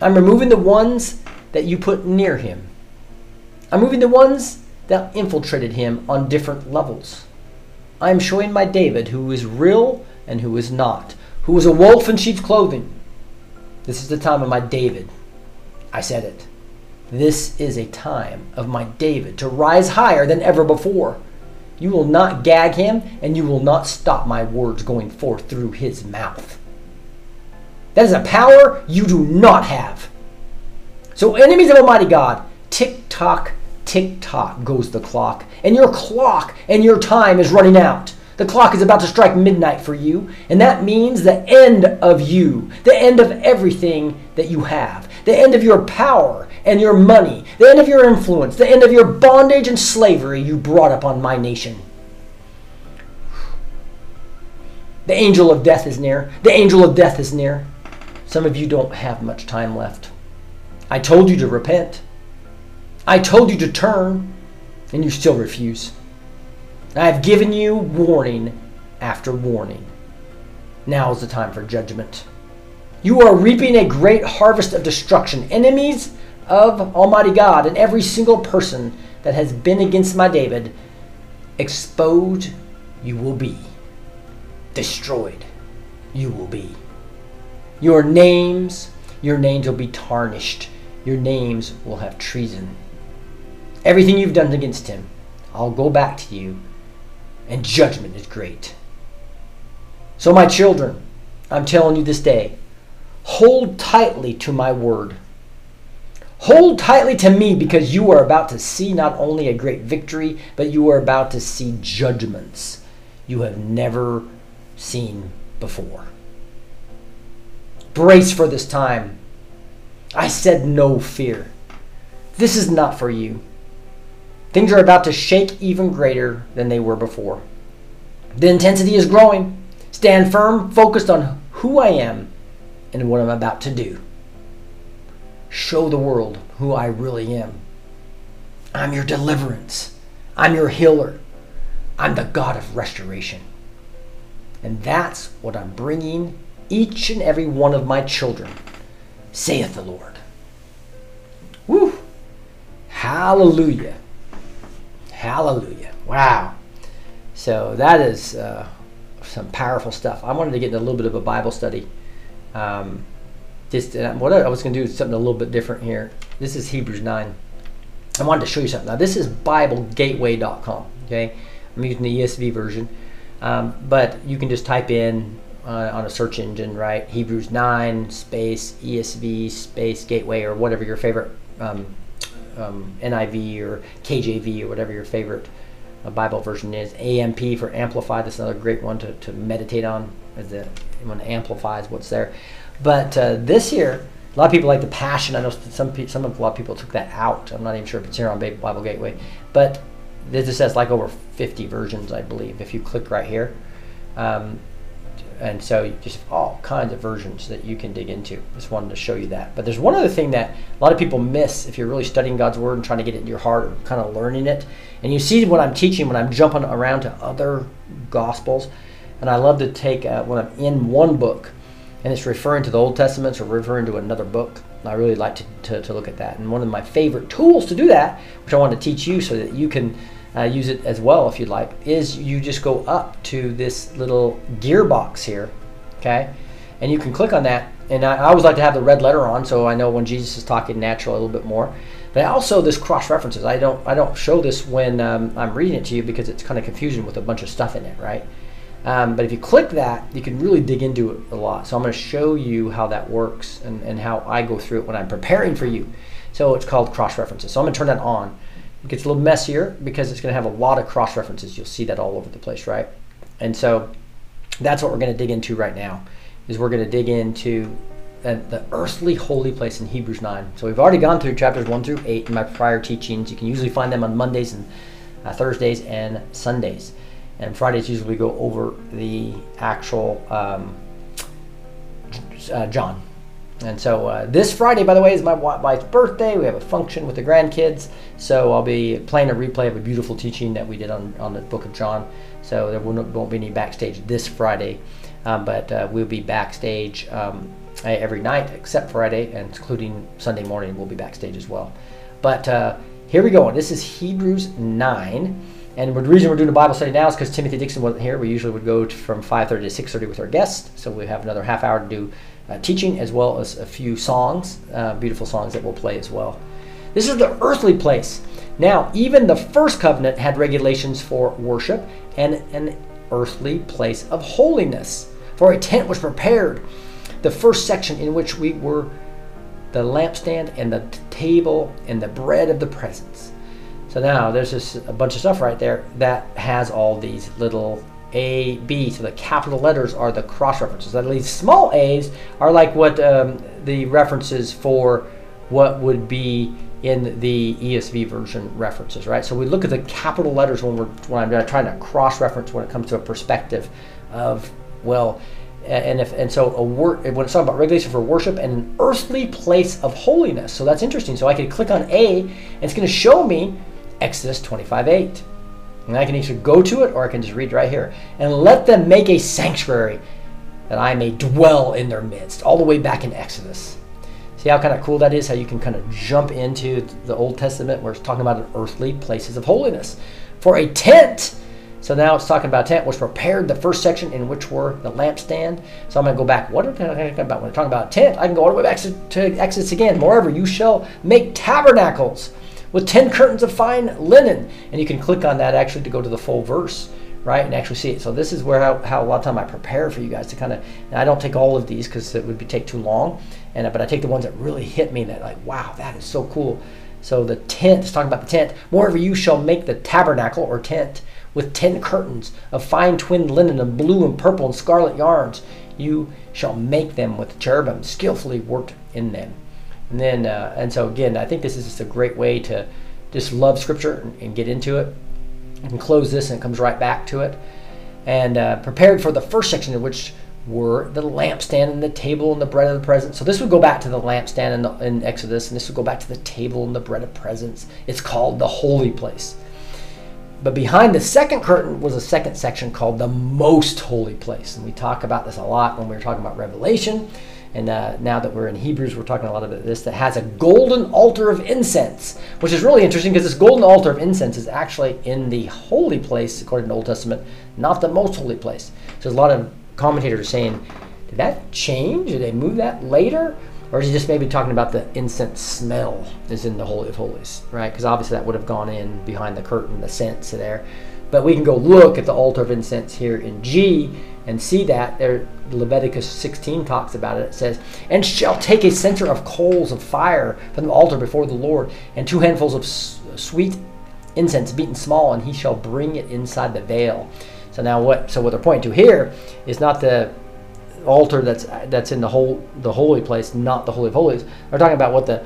I'm removing the ones that you put near him. I'm moving the ones that infiltrated him on different levels. I am showing my David who is real and who is not, who is a wolf in sheep's clothing. This is the time of my David. I said it. This is a time of my David to rise higher than ever before. You will not gag him, and you will not stop my words going forth through his mouth. That is a power you do not have. So, enemies of Almighty God, tick tock tick tock goes the clock, and your clock and your time is running out. The clock is about to strike midnight for you, and that means the end of you, the end of everything that you have, the end of your power and your money, the end of your influence, the end of your bondage and slavery you brought upon my nation. The angel of death is near. The angel of death is near. Some of you don't have much time left. I told you to repent. I told you to turn, and you still refuse. I have given you warning after warning. Now is the time for judgment. You are reaping a great harvest of destruction. Enemies of Almighty God and every single person that has been against my David, exposed you will be. Destroyed you will be. Your names, your names will be tarnished. Your names will have treason. Everything you've done against him, I'll go back to you, and judgment is great. So, my children, I'm telling you this day, hold tightly to my word. Hold tightly to me because you are about to see not only a great victory, but you are about to see judgments you have never seen before. Brace for this time. I said no fear. This is not for you. Things are about to shake even greater than they were before. The intensity is growing. Stand firm, focused on who I am and what I'm about to do. Show the world who I really am. I'm your deliverance. I'm your healer. I'm the God of restoration. And that's what I'm bringing each and every one of my children, saith the Lord. Woo! Hallelujah. Hallelujah. Wow. So that is uh, some powerful stuff. I wanted to get into a little bit of a Bible study. Um, just uh, what I was going to do is something a little bit different here. This is Hebrews 9. I wanted to show you something. Now, this is BibleGateway.com. Okay, I'm using the ESV version, um, but you can just type in uh, on a search engine, right? Hebrews 9 space ESV space Gateway or whatever your favorite um, um, NIV or KJV or whatever your favorite uh, Bible version is. AMP for Amplify. That's another great one to, to meditate on as the one amplifies what's there. But uh, this year, a lot of people like the Passion. I know some some of a lot of people took that out. I'm not even sure if it's here on Bible Gateway, but this just says like over 50 versions, I believe. If you click right here, um, and so just all kinds of versions that you can dig into. Just wanted to show you that. But there's one other thing that a lot of people miss if you're really studying God's Word and trying to get it in your heart or kind of learning it. And you see what I'm teaching when I'm jumping around to other Gospels. And I love to take uh, when I'm in one book and it's referring to the Old Testament or referring to another book. I really like to, to, to look at that. And one of my favorite tools to do that, which I want to teach you so that you can uh, use it as well if you'd like, is you just go up to this little gearbox here, okay? And you can click on that. And I, I always like to have the red letter on so I know when Jesus is talking natural a little bit more. But also this cross references. I don't I don't show this when um, I'm reading it to you because it's kind of confusion with a bunch of stuff in it, right? Um, but if you click that, you can really dig into it a lot. So I'm going to show you how that works and, and how I go through it when I'm preparing for you. So it's called cross references. So I'm going to turn that on. It gets a little messier because it's going to have a lot of cross references. You'll see that all over the place, right? And so that's what we're going to dig into right now. Is we're going to dig into the, the earthly holy place in Hebrews 9. So we've already gone through chapters 1 through 8 in my prior teachings. You can usually find them on Mondays and uh, Thursdays and Sundays. And Fridays usually go over the actual um, uh, John. And so uh, this Friday, by the way, is my wife's birthday. We have a function with the grandkids. So I'll be playing a replay of a beautiful teaching that we did on, on the book of John. So there won't, won't be any backstage this Friday, um, but uh, we'll be backstage um, every night except Friday, and including Sunday morning, we'll be backstage as well. But uh, here we go. This is Hebrews 9. And the reason we're doing a Bible study now is because Timothy Dixon wasn't here. We usually would go to, from 5.30 to 6.30 with our guests. So we have another half hour to do uh, teaching as well as a few songs, uh, beautiful songs that we'll play as well. This is the earthly place. Now, even the first covenant had regulations for worship and an earthly place of holiness. For a tent was prepared. The first section in which we were the lampstand and the table and the bread of the presence. So now there's just a bunch of stuff right there that has all these little A, B. So the capital letters are the cross references. That these small A's are like what um, the references for what would be in the ESV version references, right? So we look at the capital letters when we're when I'm trying to cross reference when it comes to a perspective of Well, and if and so a wor- when it's talking about regulation for worship and an earthly place of holiness. So that's interesting. So I could click on A, and it's going to show me Exodus 25 8. And I can either go to it or I can just read right here. And let them make a sanctuary that I may dwell in their midst, all the way back in Exodus. See how kind of cool that is? How you can kind of jump into the Old Testament where it's talking about earthly places of holiness. For a tent, so now it's talking about tent which prepared, the first section in which were the lampstand. So I'm going to go back. What are we talking about? When I'm talking about tent, I can go all the way back to Exodus again. Moreover, you shall make tabernacles with 10 curtains of fine linen. And you can click on that actually to go to the full verse, right? And actually see it. So this is where how, how a lot of time I prepare for you guys to kind of, I don't take all of these because it would be take too long. And but I take the ones that really hit me that like, wow, that is so cool. So the tent is talking about the tent. Moreover, you shall make the tabernacle or tent with ten curtains of fine twinned linen and blue and purple and scarlet yarns. You shall make them with cherubim skillfully worked in them. And then, uh, and so again, I think this is just a great way to just love Scripture and, and get into it. Can close this and it comes right back to it. And uh, prepared for the first section, of which were the lampstand and the table and the bread of the presence. So this would go back to the lampstand in, the, in Exodus, and this would go back to the table and the bread of presence. It's called the holy place. But behind the second curtain was a second section called the most holy place. And we talk about this a lot when we're talking about Revelation. And uh, now that we're in Hebrews, we're talking a lot about this that has a golden altar of incense, which is really interesting because this golden altar of incense is actually in the holy place, according to the Old Testament, not the most holy place. So there's a lot of commentators saying, did that change? Did they move that later? Or is he just maybe talking about the incense smell is in the Holy of Holies, right? Because obviously that would have gone in behind the curtain, the scents there. But we can go look at the altar of incense here in G and see that there Leviticus 16 talks about it. It says, "And shall take a censer of coals of fire from the altar before the Lord, and two handfuls of sweet incense beaten small, and he shall bring it inside the veil." So now what? So what they're pointing to here is not the altar that's that's in the whole the holy place, not the holy of holies. They're talking about what the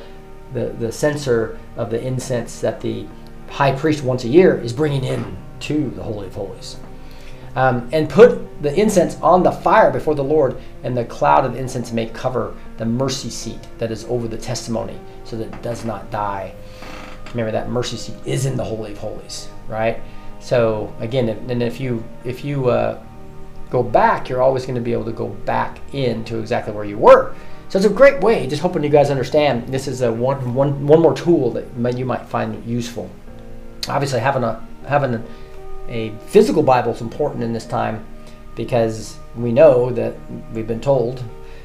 the the censer of the incense that the high priest once a year is bringing in to the holy of holies um, and put the incense on the fire before the Lord, and the cloud of incense may cover the mercy seat that is over the testimony, so that it does not die. Remember that mercy seat is in the holy of holies, right? So again, and if you if you uh, go back, you're always going to be able to go back into exactly where you were. So it's a great way. Just hoping you guys understand. This is a one one one more tool that you might find useful. Obviously, having a having a a physical Bible is important in this time because we know that we've been told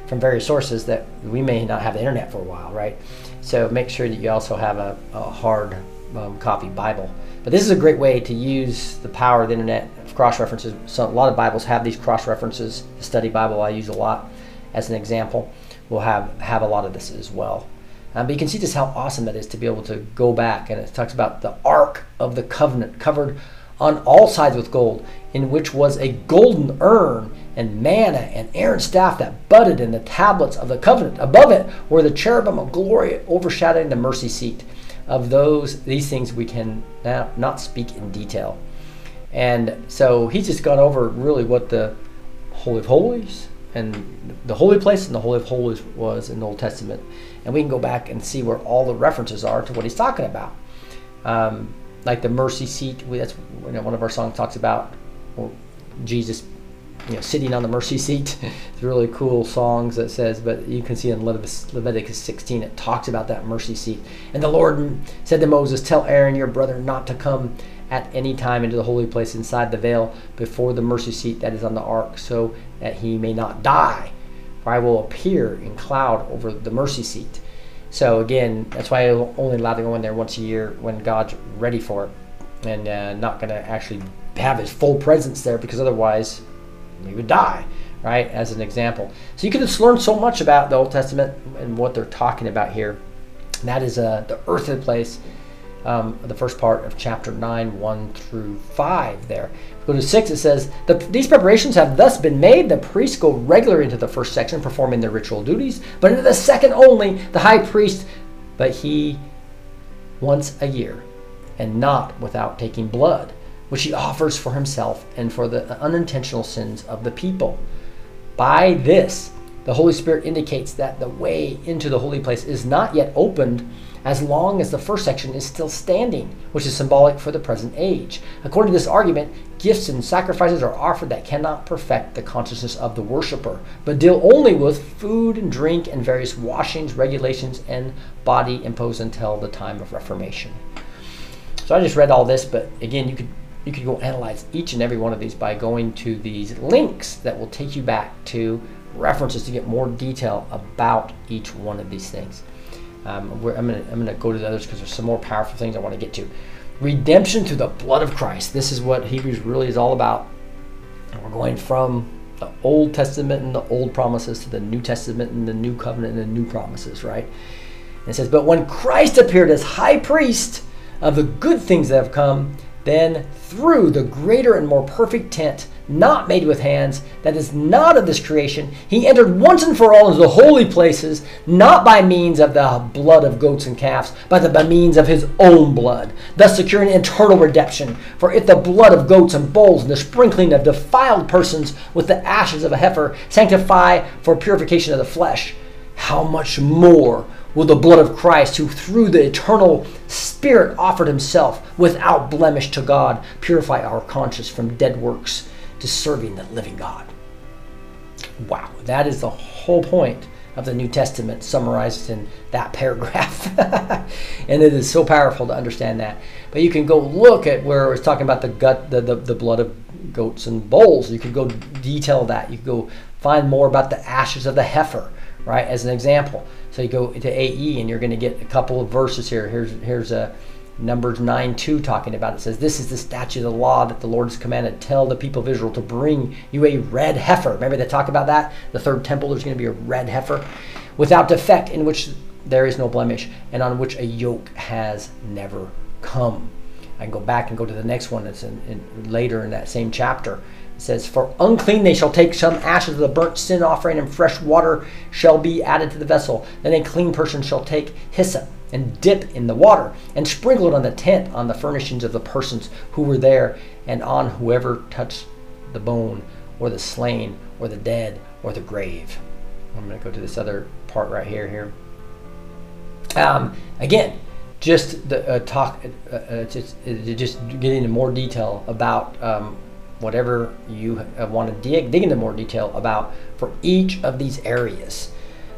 from various sources that we may not have the internet for a while, right? So make sure that you also have a, a hard um, copy Bible. But this is a great way to use the power of the internet, cross references. So a lot of Bibles have these cross references. The study Bible I use a lot as an example will have have a lot of this as well. Um, but you can see just how awesome that is to be able to go back and it talks about the Ark of the Covenant covered on all sides with gold, in which was a golden urn and manna and Aaron's staff that budded in the tablets of the covenant. Above it were the cherubim of glory overshadowing the mercy seat. Of those, these things we can not speak in detail. And so he's just gone over really what the Holy of Holies and the holy place and the Holy of Holies was in the Old Testament. And we can go back and see where all the references are to what he's talking about. Um, like the mercy seat. That's you know, one of our songs talks about well, Jesus, you know, sitting on the mercy seat. it's really cool songs that says, but you can see in Leviticus, Leviticus 16 it talks about that mercy seat. And the Lord said to Moses, "Tell Aaron your brother not to come." At any time into the holy place inside the veil before the mercy seat that is on the ark, so that he may not die. For I will appear in cloud over the mercy seat so again, that's why I only allow to go in there once a year when God's ready for it, and uh, not going to actually have His full presence there because otherwise we would die, right? As an example. So you can just learn so much about the Old Testament and what they're talking about here. And that is uh, the earthly place um, the first part of chapter 9, 1 through 5 there. Go to 6, it says, the, These preparations have thus been made. The priests go regularly into the first section, performing their ritual duties, but into the second only, the high priest, but he once a year, and not without taking blood. which he offers for himself and for the unintentional sins of the people. By this, the Holy Spirit indicates that the way into the holy place is not yet opened as long as the first section is still standing, which is symbolic for the present age. According to this argument, gifts and sacrifices are offered that cannot perfect the consciousness of the worshiper, but deal only with food and drink and various washings, regulations, and body imposed until the time of Reformation. So I just read all this, but again, you could you could go analyze each and every one of these by going to these links that will take you back to references to get more detail about each one of these things. Um, I'm going to I'm gonna go to the others because there's some more powerful things I want to get to. Redemption through the blood of Christ. This is what Hebrews really is all about. And we're going from the Old Testament and the old promises to the New Testament and the new covenant and the new promises, right? And it says, But when Christ appeared as high priest of the good things that have come, then through the greater and more perfect tent, not made with hands, that is not of this creation, he entered once and for all into the holy places, not by means of the blood of goats and calves, but by means of his own blood, thus securing eternal redemption. For if the blood of goats and bulls and the sprinkling of defiled persons with the ashes of a heifer sanctify for purification of the flesh, how much more will the blood of Christ, who through the eternal Spirit offered himself without blemish to God, purify our conscience from dead works to serving the living God. Wow, that is the whole point of the New Testament summarized in that paragraph. and it is so powerful to understand that. But you can go look at where it was talking about the gut, the, the, the blood of goats and bulls. You could go detail that. You could go find more about the ashes of the heifer, right, as an example. So you go to AE and you're going to get a couple of verses here. Here's, here's a Numbers 9 2 talking about it says, This is the statute of the law that the Lord has commanded. Tell the people of Israel to bring you a red heifer. Remember they talk about that? The third temple, there's going to be a red heifer without defect, in which there is no blemish, and on which a yoke has never come. I can go back and go to the next one that's in, in, later in that same chapter. Says, For unclean they shall take some ashes of the burnt sin offering, and fresh water shall be added to the vessel. Then a clean person shall take hyssop and dip in the water and sprinkle it on the tent on the furnishings of the persons who were there and on whoever touched the bone or the slain or the dead or the grave. I'm going to go to this other part right here. Here, um, again, just the uh, talk, uh, uh, just, uh, just get into more detail about um, whatever you want to dig, dig into more detail about for each of these areas.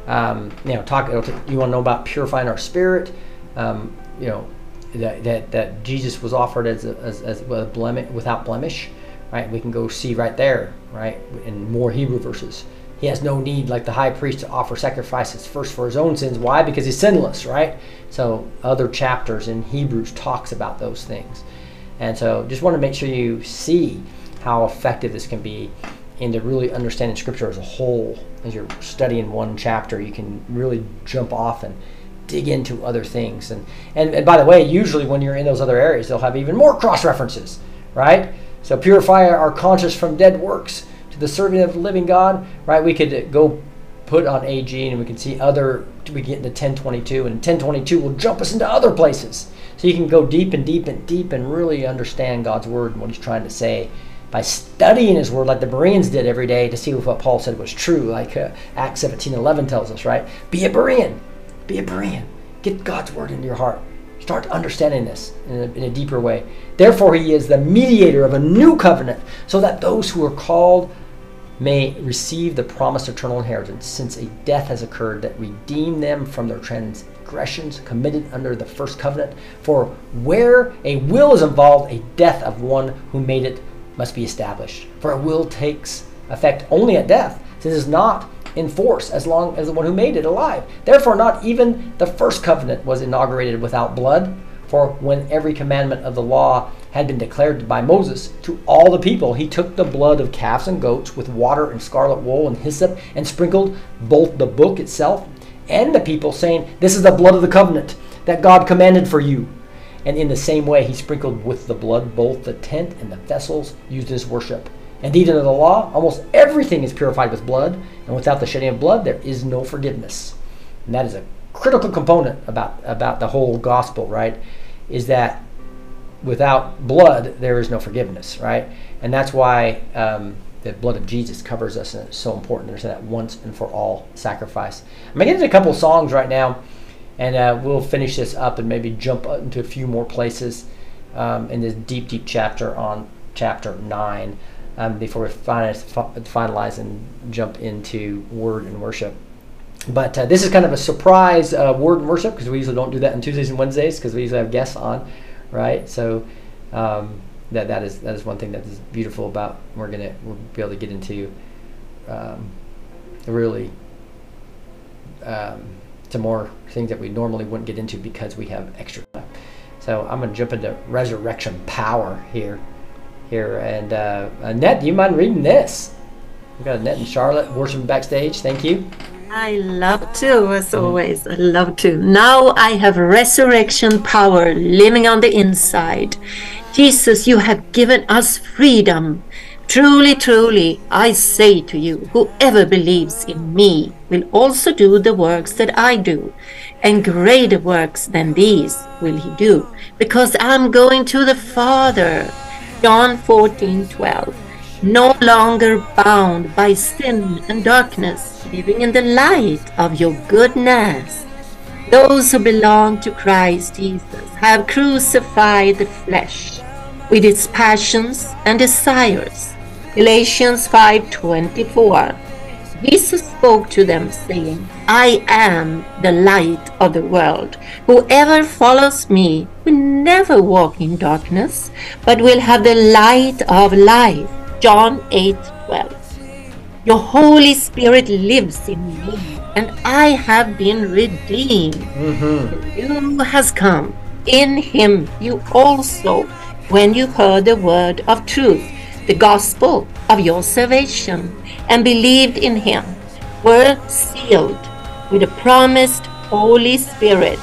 Um, you know, talk. You want to know about purifying our spirit. Um, you know, that, that, that Jesus was offered as a, as, as a blemish, without blemish, right? We can go see right there, right, in more Hebrew verses. He has no need, like the high priest, to offer sacrifices first for his own sins. Why? Because he's sinless, right? So other chapters in Hebrews talks about those things, and so just want to make sure you see how effective this can be into really understanding Scripture as a whole. As you're studying one chapter, you can really jump off and dig into other things. And, and, and by the way, usually when you're in those other areas, they'll have even more cross references, right? So purify our conscience from dead works to the serving of the living God, right? We could go put on AG and we can see other, we get into 1022, and 1022 will jump us into other places. So you can go deep and deep and deep and really understand God's word and what He's trying to say by studying his word like the Bereans did every day to see if what Paul said was true, like uh, Acts 17:11 tells us, right? Be a Berean. Be a Berean. Get God's word into your heart. Start understanding this in a, in a deeper way. Therefore, he is the mediator of a new covenant, so that those who are called may receive the promised eternal inheritance, since a death has occurred that redeemed them from their transgressions committed under the first covenant. For where a will is involved, a death of one who made it must be established. For a will takes effect only at death, since it is not in force as long as the one who made it alive. Therefore, not even the first covenant was inaugurated without blood. For when every commandment of the law had been declared by Moses to all the people, he took the blood of calves and goats with water and scarlet wool and hyssop and sprinkled both the book itself and the people, saying, This is the blood of the covenant that God commanded for you. And in the same way, he sprinkled with the blood both the tent and the vessels used in his worship. Indeed, under the law, almost everything is purified with blood, and without the shedding of blood, there is no forgiveness. And that is a critical component about, about the whole gospel, right? Is that without blood, there is no forgiveness, right? And that's why um, the blood of Jesus covers us, and it's so important. There's that once and for all sacrifice. I'm gonna get into a couple songs right now, and uh, we'll finish this up and maybe jump into a few more places um, in this deep, deep chapter on chapter nine um, before we finalize, and jump into word and worship. But uh, this is kind of a surprise uh, word and worship because we usually don't do that on Tuesdays and Wednesdays because we usually have guests on, right? So um, that that is that is one thing that is beautiful about we're gonna we'll be able to get into um, really some more things that we normally wouldn't get into because we have extra time. So I'm gonna jump into resurrection power here, here and uh, Annette, do you mind reading this? We've got Annette and Charlotte worshiping backstage. Thank you. I love to, as always. I love to. Now I have resurrection power living on the inside. Jesus, you have given us freedom. Truly, truly, I say to you, whoever believes in me will also do the works that I do, and greater works than these will he do, because I'm going to the Father. John 14 12 no longer bound by sin and darkness, living in the light of your goodness. Those who belong to Christ Jesus have crucified the flesh with its passions and desires. Galatians 5:24. Jesus spoke to them saying, I am the light of the world. Whoever follows me will never walk in darkness, but will have the light of life. John 8:12. Your Holy Spirit lives in me, and I have been redeemed. The new has come. In him you also, when you heard the word of truth, the gospel of your salvation, and believed in him, were sealed with the promised Holy Spirit.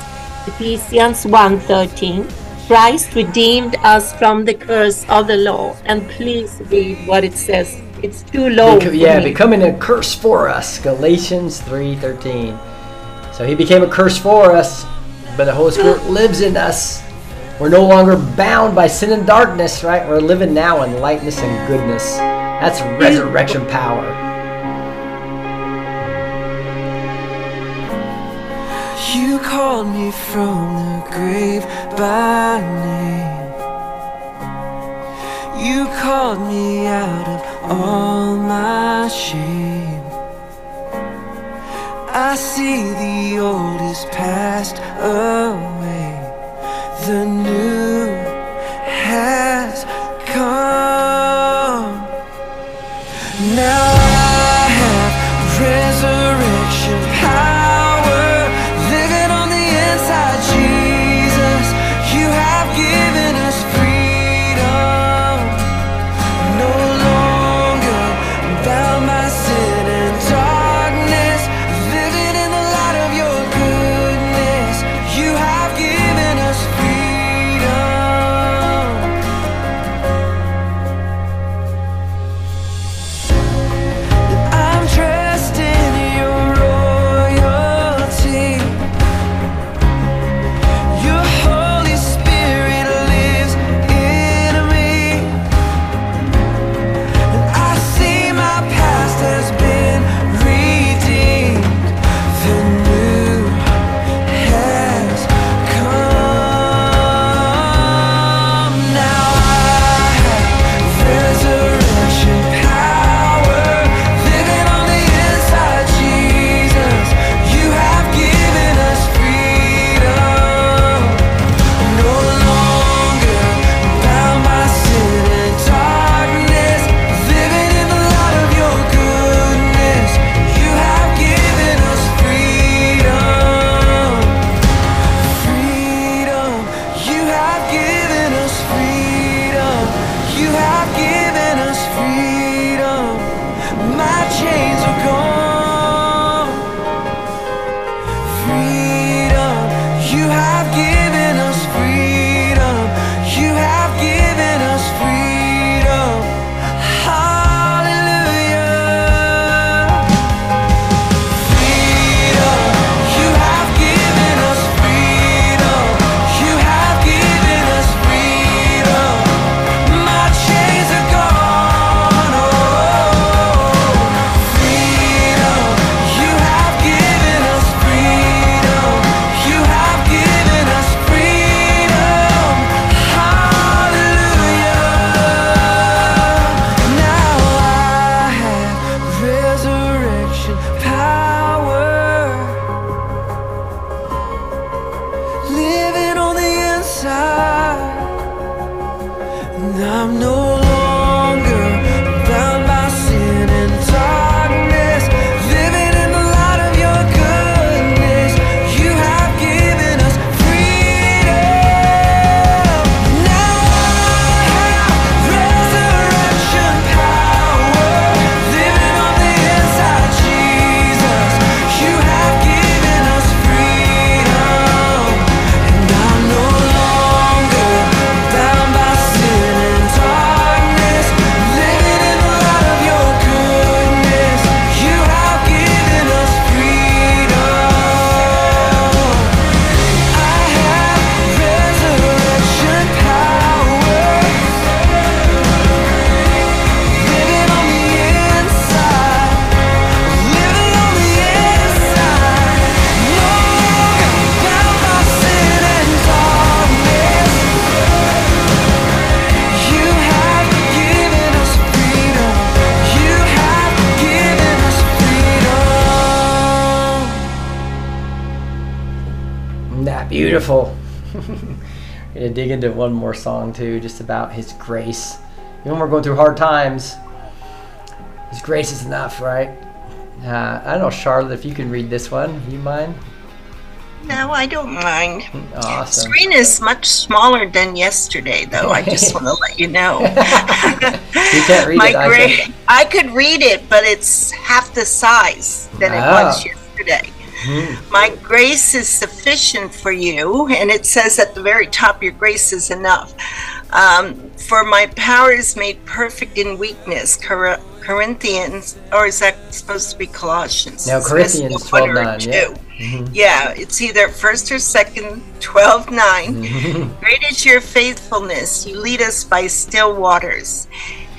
Ephesians 1:13 Christ redeemed us from the curse of the law. And please read what it says. It's too low. Yeah, me. becoming a curse for us. Galatians 3:13. So he became a curse for us, but the Holy Spirit lives in us. We're no longer bound by sin and darkness, right? We're living now in lightness and goodness. That's resurrection power. You called me from the grave by name. You called me out of all my shame. I see the old is passed away. The new has come. Now beautiful? We're gonna dig into one more song too, just about His grace. Even when we're going through hard times, His grace is enough, right? Uh, I don't know, Charlotte, if you can read this one, you mind? No, I don't mind. Awesome. Screen is much smaller than yesterday, though. I just want to let you know. You can't read My it. I gra- can. I could read it, but it's half the size than it was Ah. Yesterday. My grace is sufficient for you, and it says at the very top, your grace is enough. Um, for my power is made perfect in weakness. Cor- Corinthians, or is that supposed to be Colossians? No, Corinthians a one or 12:9, yeah. Mm-hmm. Yeah, it's either first or second, 12 9. Mm-hmm. Great is your faithfulness. You lead us by still waters.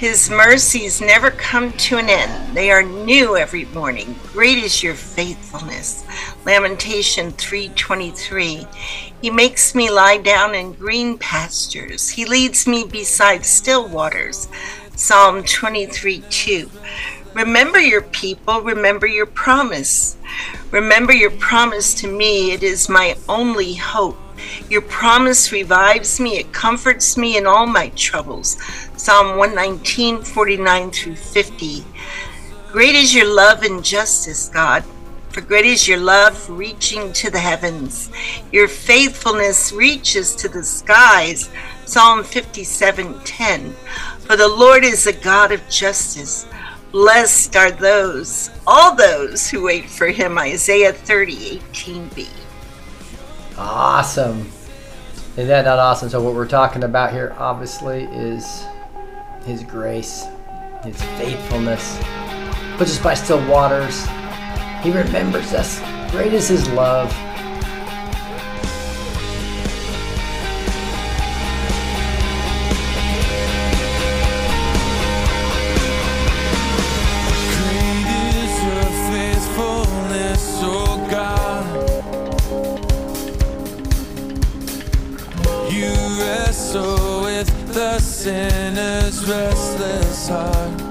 His mercies never come to an end. They are new every morning. Great is your faithfulness. Lamentation 3:23. He makes me lie down in green pastures. He leads me beside still waters. Psalm 23 2. Remember your people, remember your promise. Remember your promise to me, it is my only hope. Your promise revives me, it comforts me in all my troubles. Psalm 119, 49 through 50. Great is your love and justice, God. For great is your love reaching to the heavens. Your faithfulness reaches to the skies. Psalm 57:10. For the Lord is a God of justice. Blessed are those, all those who wait for him. Isaiah 30, 18b. Awesome. Isn't that not awesome? So what we're talking about here, obviously, is His grace, His faithfulness. Puts us by still waters. He remembers us. Great is His love. Restless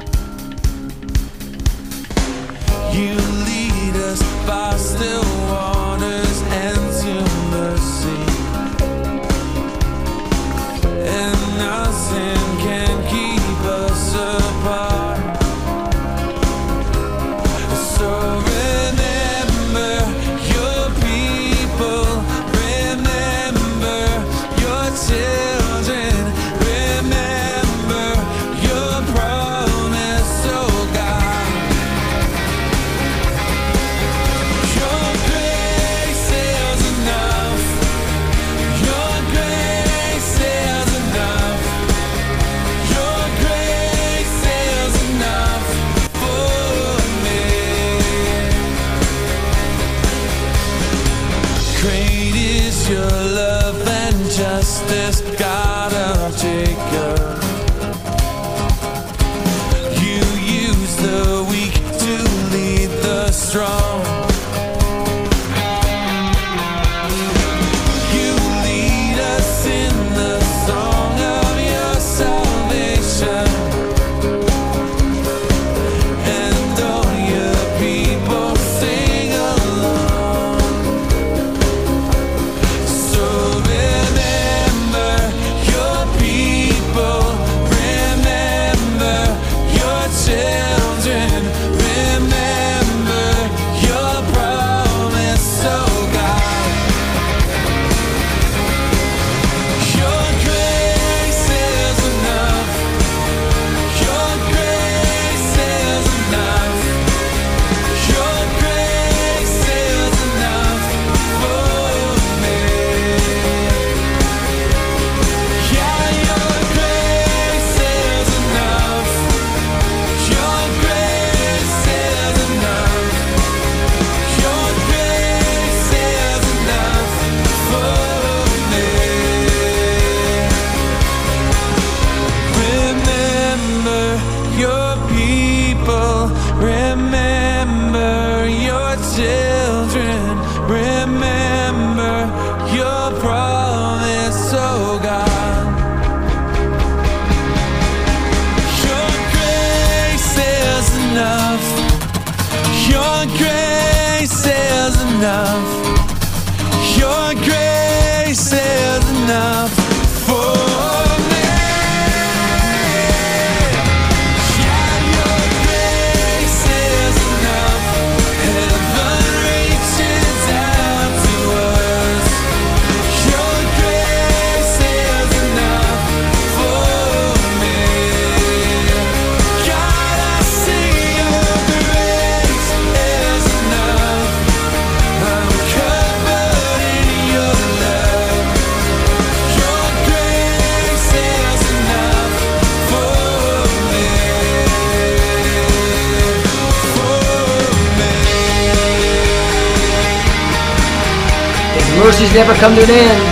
come to an end.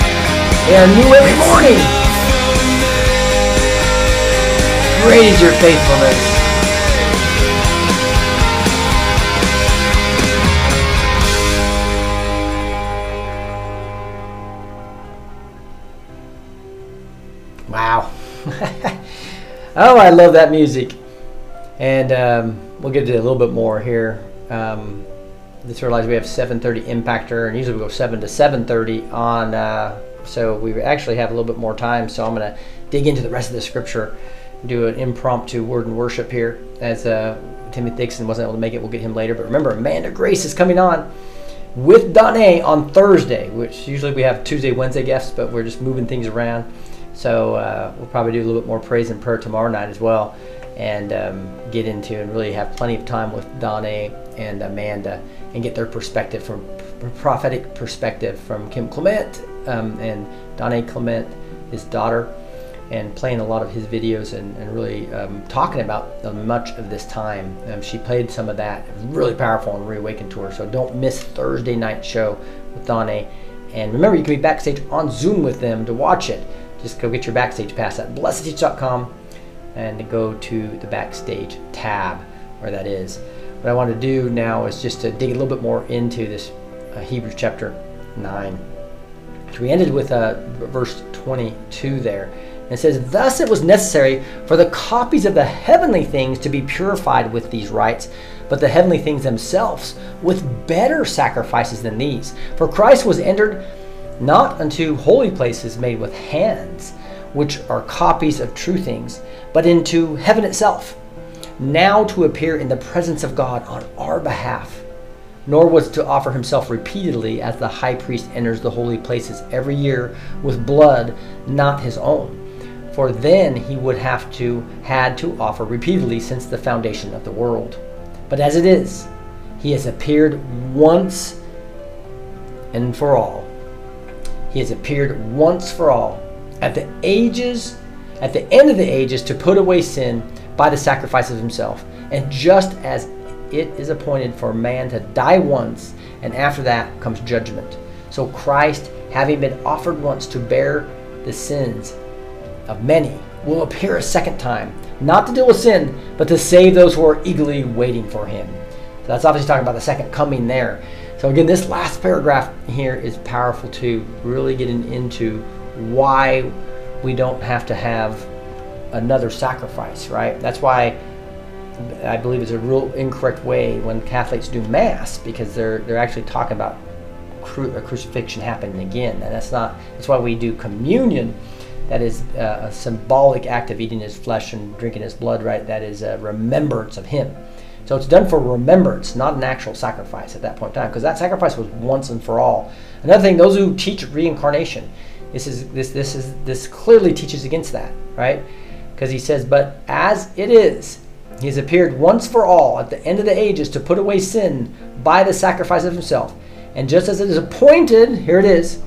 Are new every morning. Great is your faithfulness. Wow. oh, I love that music. And um, we'll get to a little bit more here. Um, just realized we have 7:30 impactor, and usually we go 7 to 7:30 on. Uh, so we actually have a little bit more time. So I'm going to dig into the rest of the scripture, do an impromptu word and worship here. As uh, Timothy Dixon wasn't able to make it, we'll get him later. But remember, Amanda Grace is coming on with Donna on Thursday, which usually we have Tuesday, Wednesday guests, but we're just moving things around. So uh, we'll probably do a little bit more praise and prayer tomorrow night as well, and um, get into and really have plenty of time with Donna and Amanda and get their perspective from prophetic perspective from Kim Clement um, and Donna Clement, his daughter, and playing a lot of his videos and, and really um, talking about much of this time. Um, she played some of that. Really powerful on Reawaken Tour. So don't miss Thursday night show with Donna. And remember, you can be backstage on Zoom with them to watch it. Just go get your backstage pass at blessed2teach.com and go to the backstage tab where that is. What I want to do now is just to dig a little bit more into this uh, Hebrews chapter 9. So we ended with uh, verse 22 there. And it says, Thus it was necessary for the copies of the heavenly things to be purified with these rites, but the heavenly things themselves with better sacrifices than these. For Christ was entered not unto holy places made with hands, which are copies of true things, but into heaven itself, now to appear in the presence of God on our behalf. Nor was to offer himself repeatedly as the high priest enters the holy places every year with blood not his own. For then he would have to had to offer repeatedly since the foundation of the world. But as it is, he has appeared once and for all he has appeared once for all at the ages, at the end of the ages, to put away sin by the sacrifice of himself. And just as it is appointed for man to die once, and after that comes judgment. So Christ, having been offered once to bear the sins of many, will appear a second time, not to deal with sin, but to save those who are eagerly waiting for him. So that's obviously talking about the second coming there. So again, this last paragraph here is powerful too, really getting into why we don't have to have another sacrifice, right? That's why I believe it's a real incorrect way when Catholics do Mass because they're they're actually talking about cru- a crucifixion happening again, and that's not. That's why we do communion. That is uh, a symbolic act of eating His flesh and drinking His blood, right? That is a remembrance of Him. So it's done for remembrance, not an actual sacrifice at that point in time, because that sacrifice was once and for all. Another thing, those who teach reincarnation, this is this this is this clearly teaches against that, right? Because he says, "But as it is, he has appeared once for all at the end of the ages to put away sin by the sacrifice of himself. And just as it is appointed, here it is,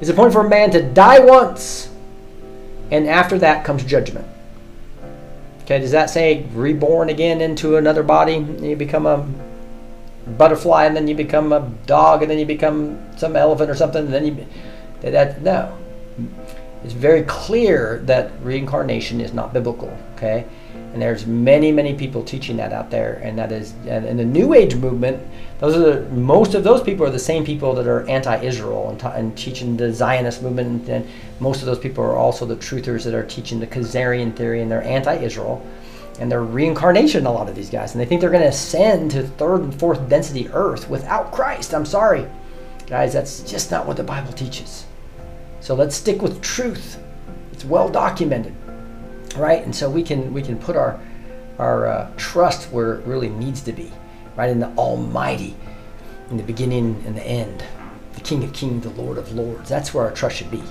is appointed for a man to die once, and after that comes judgment." Okay, does that say reborn again into another body? You become a butterfly, and then you become a dog, and then you become some elephant or something, and then you that no. It's very clear that reincarnation is not biblical. Okay, And there's many, many people teaching that out there, and that is, and in the New Age movement, those are the, most of those people are the same people that are anti-Israel and, and teaching the Zionist movement, and most of those people are also the truthers that are teaching the Khazarian theory, and they're anti-Israel, and they're reincarnation. A lot of these guys, and they think they're going to ascend to third and fourth density Earth without Christ. I'm sorry, guys, that's just not what the Bible teaches. So let's stick with truth. It's well documented right? And so we can we can put our our uh, trust where it really needs to be, right in the Almighty, in the beginning and the end, the King of Kings, the Lord of Lords. That's where our trust should be.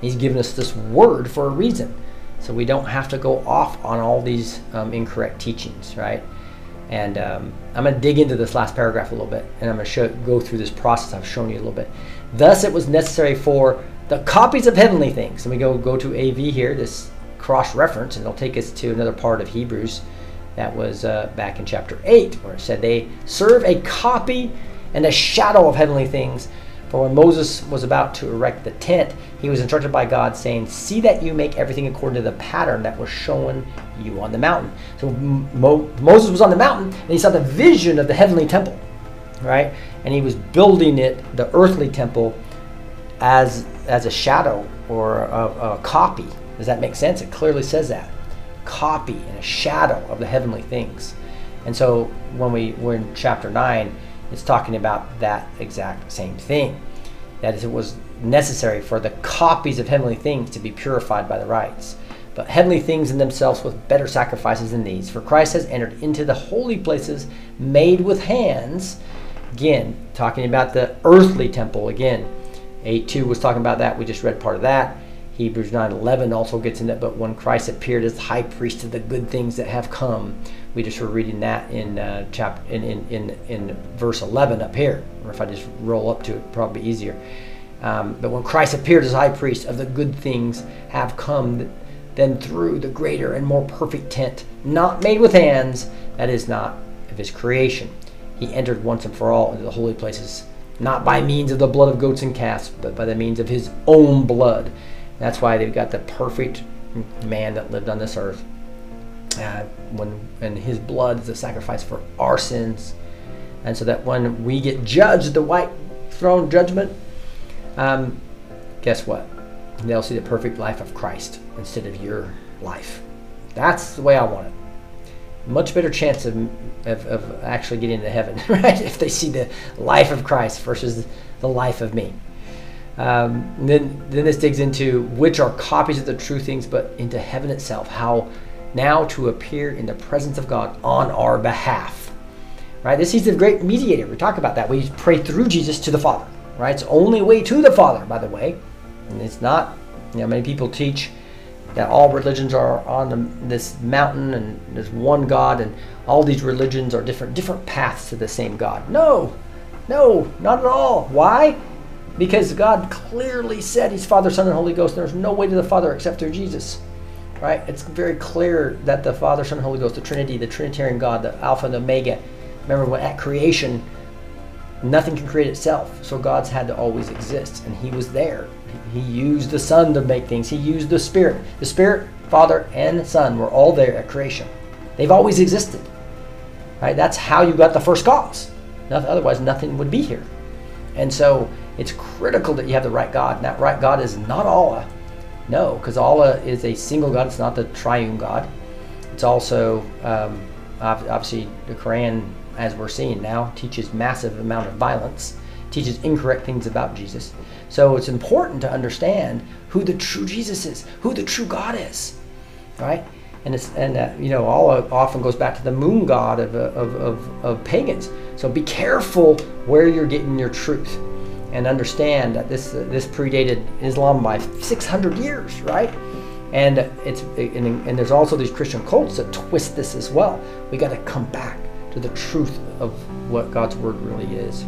He's given us this word for a reason, so we don't have to go off on all these um, incorrect teachings, right? And um, I'm going to dig into this last paragraph a little bit, and I'm going to go through this process I've shown you a little bit. Thus, it was necessary for the copies of heavenly things. And we go go to AV here, this cross reference, and it'll take us to another part of Hebrews that was uh, back in chapter 8, where it said they serve a copy and a shadow of heavenly things. For when Moses was about to erect the tent, he was instructed by God, saying, See that you make everything according to the pattern that was shown you on the mountain. So Mo- Moses was on the mountain, and he saw the vision of the heavenly temple, right? And he was building it, the earthly temple, as, as a shadow or a, a copy does that make sense? It clearly says that. Copy and a shadow of the heavenly things. And so when we were in chapter 9, it's talking about that exact same thing. That is, it was necessary for the copies of heavenly things to be purified by the rites. But heavenly things in themselves with better sacrifices than these. For Christ has entered into the holy places made with hands. Again, talking about the earthly temple again. 8 2 was talking about that. We just read part of that. Hebrews 9:11 also gets in that, but when Christ appeared as high priest of the good things that have come, we just were reading that in uh, chapter in, in, in, in verse 11 up here. Or if I just roll up to it, probably easier. Um, but when Christ appeared as high priest of the good things have come, then through the greater and more perfect tent, not made with hands, that is not of his creation, he entered once and for all into the holy places, not by means of the blood of goats and calves, but by the means of his own blood that's why they've got the perfect man that lived on this earth. Uh, when and his blood is a sacrifice for our sins, and so that when we get judged, the white throne judgment, um, guess what? They'll see the perfect life of Christ instead of your life. That's the way I want it. Much better chance of, of, of actually getting to heaven, right? If they see the life of Christ versus the life of me. Um, then, then this digs into which are copies of the true things, but into heaven itself. How now to appear in the presence of God on our behalf. Right? This is the great mediator. We talk about that. We pray through Jesus to the Father. Right? It's only way to the Father, by the way. And it's not, you know, many people teach that all religions are on the, this mountain and there's one God and all these religions are different different paths to the same God. No, no, not at all. Why? Because God clearly said He's Father, Son, and Holy Ghost. And There's no way to the Father except through Jesus. Right? It's very clear that the Father, Son, and Holy Ghost, the Trinity, the Trinitarian God, the Alpha and Omega. Remember, when at creation, nothing can create itself. So God's had to always exist, and He was there. He used the Son to make things. He used the Spirit. The Spirit, Father, and Son were all there at creation. They've always existed. Right? That's how you got the first cause. Nothing, otherwise, nothing would be here. And so it's critical that you have the right God. And that right God is not Allah. No, because Allah is a single God. It's not the triune God. It's also, um, obviously, the Quran, as we're seeing now, teaches massive amount of violence, teaches incorrect things about Jesus. So it's important to understand who the true Jesus is, who the true God is, right? And it's and uh, you know Allah often goes back to the moon god of, of, of, of pagans. So be careful where you're getting your truth and understand that this uh, this predated Islam by 600 years, right? And it's and, and there's also these Christian cults that twist this as well. We got to come back to the truth of what God's word really is.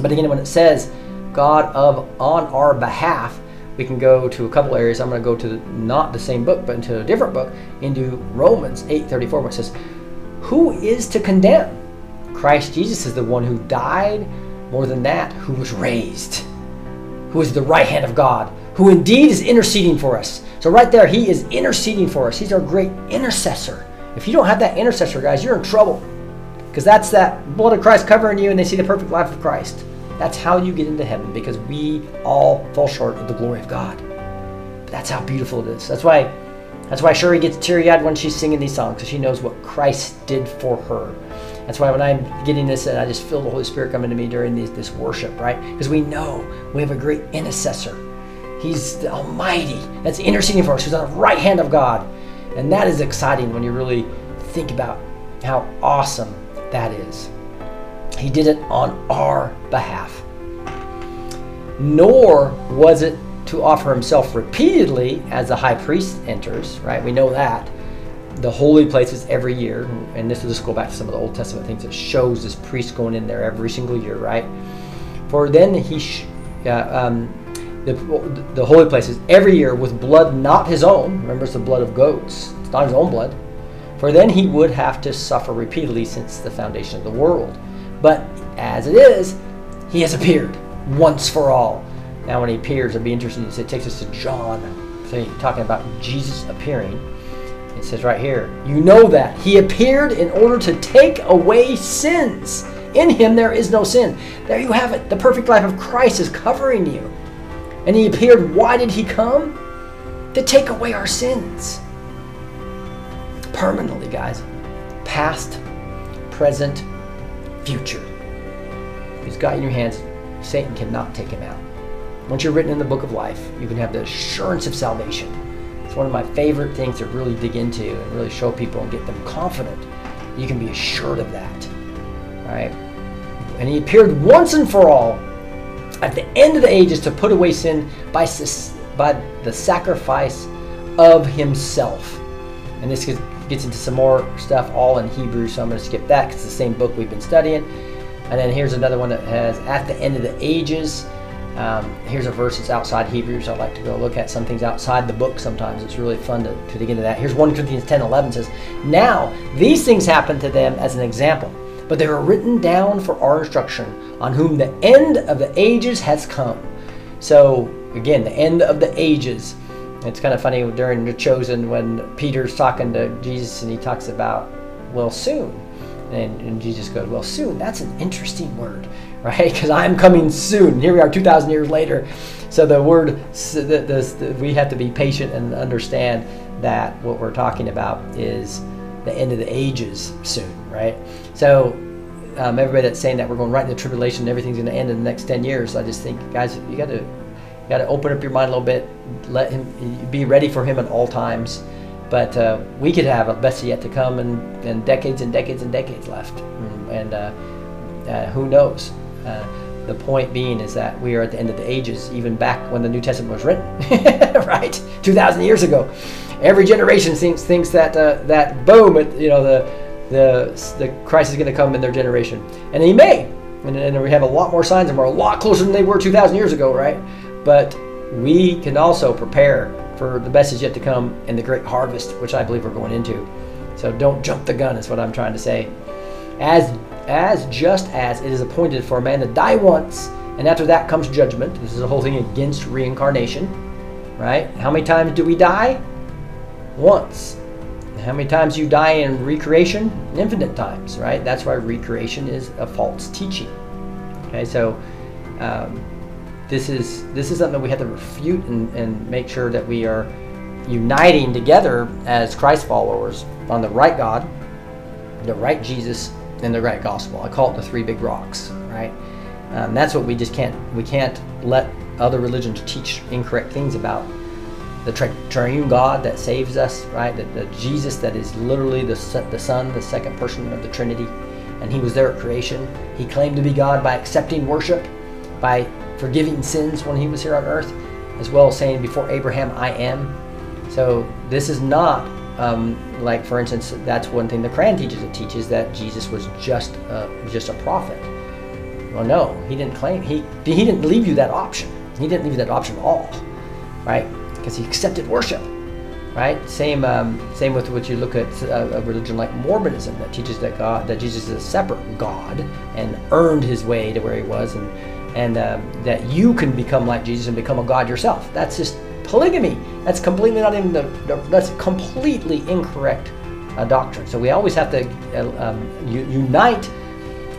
But again, when it says God of on our behalf, we can go to a couple areas. I'm going to go to the, not the same book, but into a different book, into Romans 8:34, where it says, "Who is to condemn? Christ Jesus is the one who died." More than that, who was raised, who is the right hand of God, who indeed is interceding for us. So, right there, he is interceding for us. He's our great intercessor. If you don't have that intercessor, guys, you're in trouble. Because that's that blood of Christ covering you and they see the perfect life of Christ. That's how you get into heaven because we all fall short of the glory of God. But that's how beautiful it is. That's why that's why Shuri gets teary-eyed when she's singing these songs because she knows what Christ did for her. That's why when I'm getting this, and I just feel the Holy Spirit coming to me during these, this worship, right? Because we know we have a great intercessor. He's the Almighty that's interceding for us. He's on the right hand of God, and that is exciting when you really think about how awesome that is. He did it on our behalf. Nor was it to offer himself repeatedly as the high priest enters, right? We know that. The holy places every year, and this will just go back to some of the Old Testament things that shows this priest going in there every single year, right? For then he, sh- uh, um, the, the holy places every year with blood not his own. Remember, it's the blood of goats. It's not his own blood. For then he would have to suffer repeatedly since the foundation of the world. But as it is, he has appeared once for all. Now, when he appears, it'll be interesting. It takes us to John, talking about Jesus appearing. It says right here, you know that he appeared in order to take away sins. In him there is no sin. There you have it. The perfect life of Christ is covering you. And he appeared. Why did he come? To take away our sins. Permanently, guys. Past, present, future. He's got in your hands. Satan cannot take him out. Once you're written in the book of life, you can have the assurance of salvation. It's one of my favorite things to really dig into and really show people and get them confident. You can be assured of that. Right? And he appeared once and for all at the end of the ages to put away sin by, by the sacrifice of himself. And this gets into some more stuff all in Hebrew, so I'm going to skip that because it's the same book we've been studying. And then here's another one that has at the end of the ages. Um, here's a verse that's outside Hebrews. I like to go look at some things outside the book sometimes. It's really fun to, to dig into that. Here's 1 Corinthians 10 11 says, Now these things happened to them as an example, but they were written down for our instruction, on whom the end of the ages has come. So, again, the end of the ages. It's kind of funny during the chosen when Peter's talking to Jesus and he talks about, well, soon. And, and Jesus goes, well, soon. That's an interesting word, right? Because I'm coming soon. Here we are 2,000 years later. So the word, the, the, the, we have to be patient and understand that what we're talking about is the end of the ages soon, right? So um, everybody that's saying that we're going right into tribulation and everything's going to end in the next 10 years, I just think, guys, you got to got to open up your mind a little bit. Let him be ready for him at all times. But uh, we could have a best yet to come and, and decades and decades and decades left. And uh, uh, who knows? Uh, the point being is that we are at the end of the ages, even back when the New Testament was written, right? 2,000 years ago. Every generation thinks, thinks that, uh, that boom, you know, the, the, the Christ is going to come in their generation. And he may. And, and we have a lot more signs and we're a lot closer than they were 2,000 years ago, right? But we can also prepare for the best is yet to come and the great harvest, which I believe we're going into. So don't jump the gun, is what I'm trying to say. As as just as it is appointed for a man to die once, and after that comes judgment. This is a whole thing against reincarnation, right? How many times do we die? Once. How many times you die in recreation? Infinite times, right? That's why recreation is a false teaching. Okay, so um, this is this is something that we have to refute and, and make sure that we are uniting together as Christ followers on the right God, the right Jesus, and the right gospel. I call it the three big rocks, right? Um, that's what we just can't we can't let other religions teach incorrect things about the tri- triune God that saves us, right? The, the Jesus that is literally the the Son, the second person of the Trinity, and He was there at creation. He claimed to be God by accepting worship, by forgiving sins when He was here on earth, as well as saying, "Before Abraham, I am." So this is not um, like, for instance, that's one thing the Quran teaches. It teaches that Jesus was just uh, just a prophet. Well, no, he didn't claim he he didn't leave you that option. He didn't leave you that option at all, right? Because he accepted worship, right? Same um, same with what you look at a, a, religion like Mormonism that teaches that God that Jesus is a separate God and earned his way to where he was, and and um, that you can become like Jesus and become a God yourself. That's just polygamy. That's completely not even the, that's completely incorrect uh, doctrine. So we always have to uh, um, unite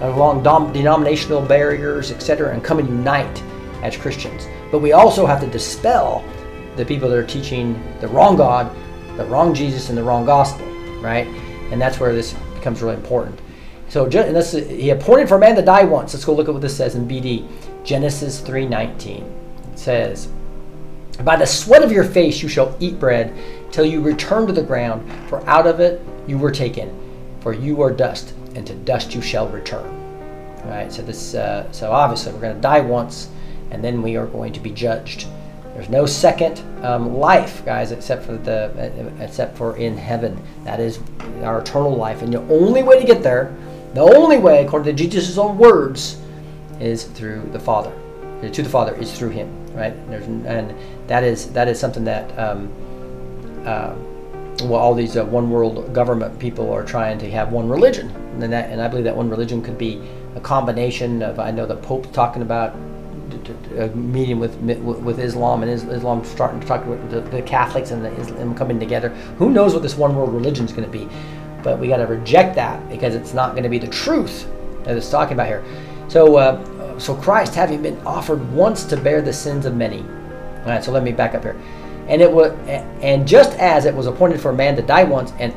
along dom- denominational barriers, etc., and come and unite as Christians. But we also have to dispel the people that are teaching the wrong God, the wrong Jesus, and the wrong gospel, right? And that's where this becomes really important. So ju- and this, he appointed for man to die once. Let's go look at what this says in BD, Genesis 3:19. It says, "By the sweat of your face you shall eat bread till you return to the ground, for out of it you were taken, for you are dust, and to dust you shall return." All right. So this, uh, so obviously we're going to die once, and then we are going to be judged. There's no second um, life, guys, except for the uh, except for in heaven. That is our eternal life, and the only way to get there, the only way, according to Jesus' own words, is through the Father. To the Father is through Him, right? There's, and that is that is something that um, uh, well, all these uh, one world government people are trying to have one religion, and that, and I believe that one religion could be a combination of. I know the Pope's talking about a meeting with with Islam and Islam starting to talk the, the Catholics and the Islam coming together. Who knows what this one world religion is going to be? But we got to reject that because it's not going to be the truth that it's talking about here. So, uh, so Christ, having been offered once to bear the sins of many. All right. So let me back up here. And it was, and just as it was appointed for a man to die once, and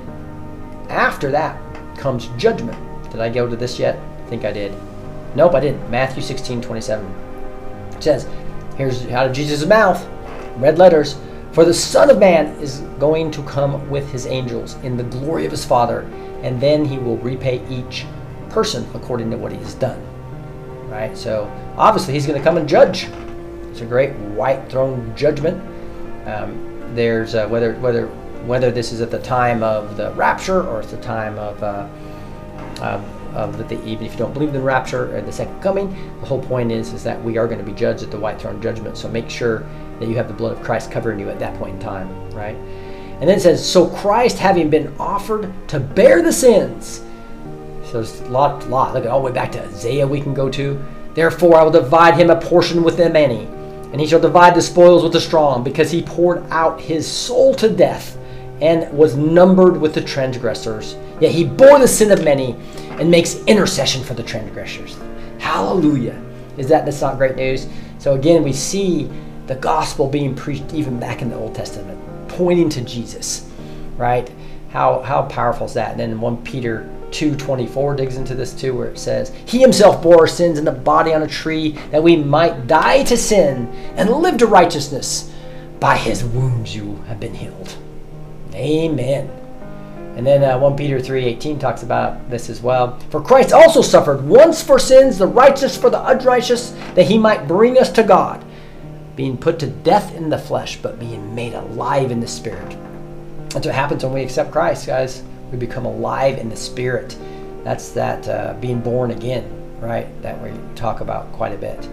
after that comes judgment. Did I go to this yet? I think I did. Nope, I didn't. Matthew 16, 27 it says, here's out of Jesus' mouth, red letters, for the Son of Man is going to come with his angels in the glory of his Father, and then he will repay each person according to what he has done. Right? So obviously he's going to come and judge. It's a great white throne judgment. Um, there's uh, whether whether whether this is at the time of the rapture or it's the time of uh, um, even if you don't believe in the rapture or the second coming, the whole point is is that we are going to be judged at the white throne judgment. So make sure that you have the blood of Christ covering you at that point in time, right? And then it says, so Christ having been offered to bear the sins. So there's a lot, lot. Look at all the way back to Isaiah we can go to. Therefore I will divide him a portion with the many, and he shall divide the spoils with the strong, because he poured out his soul to death and was numbered with the transgressors. Yet he bore the sin of many and makes intercession for the transgressors. Hallelujah. Is that that's not great news? So again, we see the gospel being preached even back in the Old Testament, pointing to Jesus, right? How how powerful is that? And then 1 Peter 2:24 digs into this too, where it says, He himself bore our sins in the body on a tree, that we might die to sin and live to righteousness. By his wounds you have been healed. Amen. And then uh, 1 Peter 3:18 talks about this as well. For Christ also suffered once for sins, the righteous for the unrighteous, that he might bring us to God, being put to death in the flesh, but being made alive in the spirit. That's what happens when we accept Christ, guys. We become alive in the spirit. That's that uh, being born again, right? That we talk about quite a bit.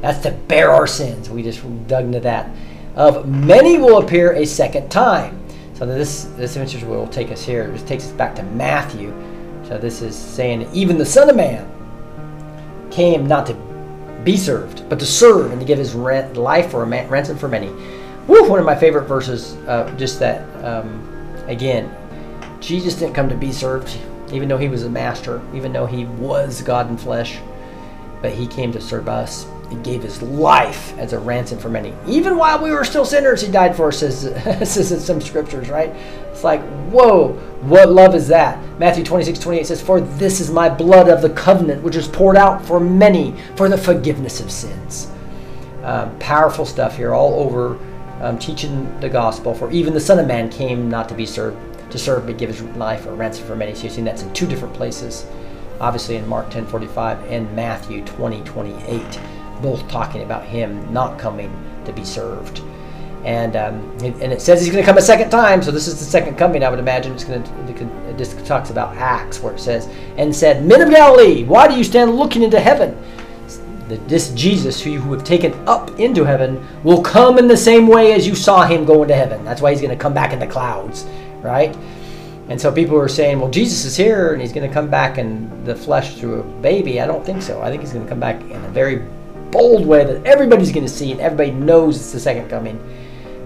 That's to bear our sins. We just dug into that. Of many will appear a second time so this this image will take us here. It takes us back to Matthew. So this is saying even the Son of Man came not to be served, but to serve and to give his rent, life for a man, ransom for many. Woo, one of my favorite verses. Uh, just that um, again, Jesus didn't come to be served, even though he was a master, even though he was God in flesh, but he came to serve us gave his life as a ransom for many. Even while we were still sinners, he died for us, says, in some scriptures, right? It's like, whoa, what love is that? Matthew 26, 28 says, For this is my blood of the covenant, which is poured out for many for the forgiveness of sins. Um, powerful stuff here, all over um, teaching the gospel. For even the Son of Man came not to be served, to serve, but give his life a ransom for many. So you've seen that's in two different places. Obviously in Mark 10, 45 and Matthew 20, 28 both talking about him not coming to be served. And um, and it says he's going to come a second time, so this is the second coming. I would imagine it's going to. It just talks about Acts, where it says, "And said, Men of Galilee, why do you stand looking into heaven? This Jesus, who you have taken up into heaven, will come in the same way as you saw him go into heaven. That's why he's going to come back in the clouds, right?" And so people were saying, well, Jesus is here and he's going to come back in the flesh through a baby. I don't think so. I think he's going to come back in a very bold way that everybody's going to see and everybody knows it's the second coming,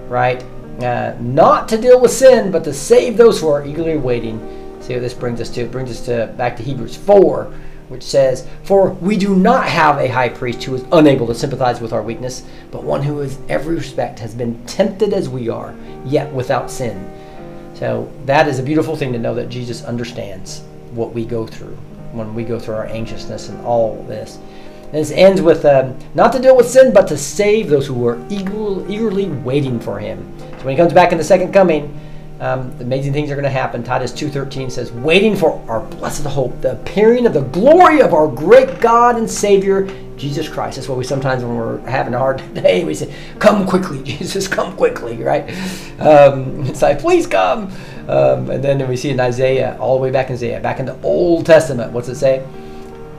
right? uh, not to deal with sin, but to save those who are eagerly waiting. See what this brings us to? It brings us to back to Hebrews 4, which says, For we do not have a high priest who is unable to sympathize with our weakness, but one who in every respect has been tempted as we are, yet without sin. So that is a beautiful thing to know that Jesus understands what we go through when we go through our anxiousness and all this. And this ends with um, not to deal with sin, but to save those who eager, eagerly waiting for Him. So when He comes back in the second coming, um, amazing things are going to happen. Titus 2.13 says, waiting for our blessed hope, the appearing of the glory of our great God and Savior, Jesus Christ. That's what we sometimes, when we're having a hard day, we say, come quickly, Jesus, come quickly, right? Um, it's like, please come. Um, and then we see in Isaiah, all the way back in Isaiah, back in the Old Testament, what's it say?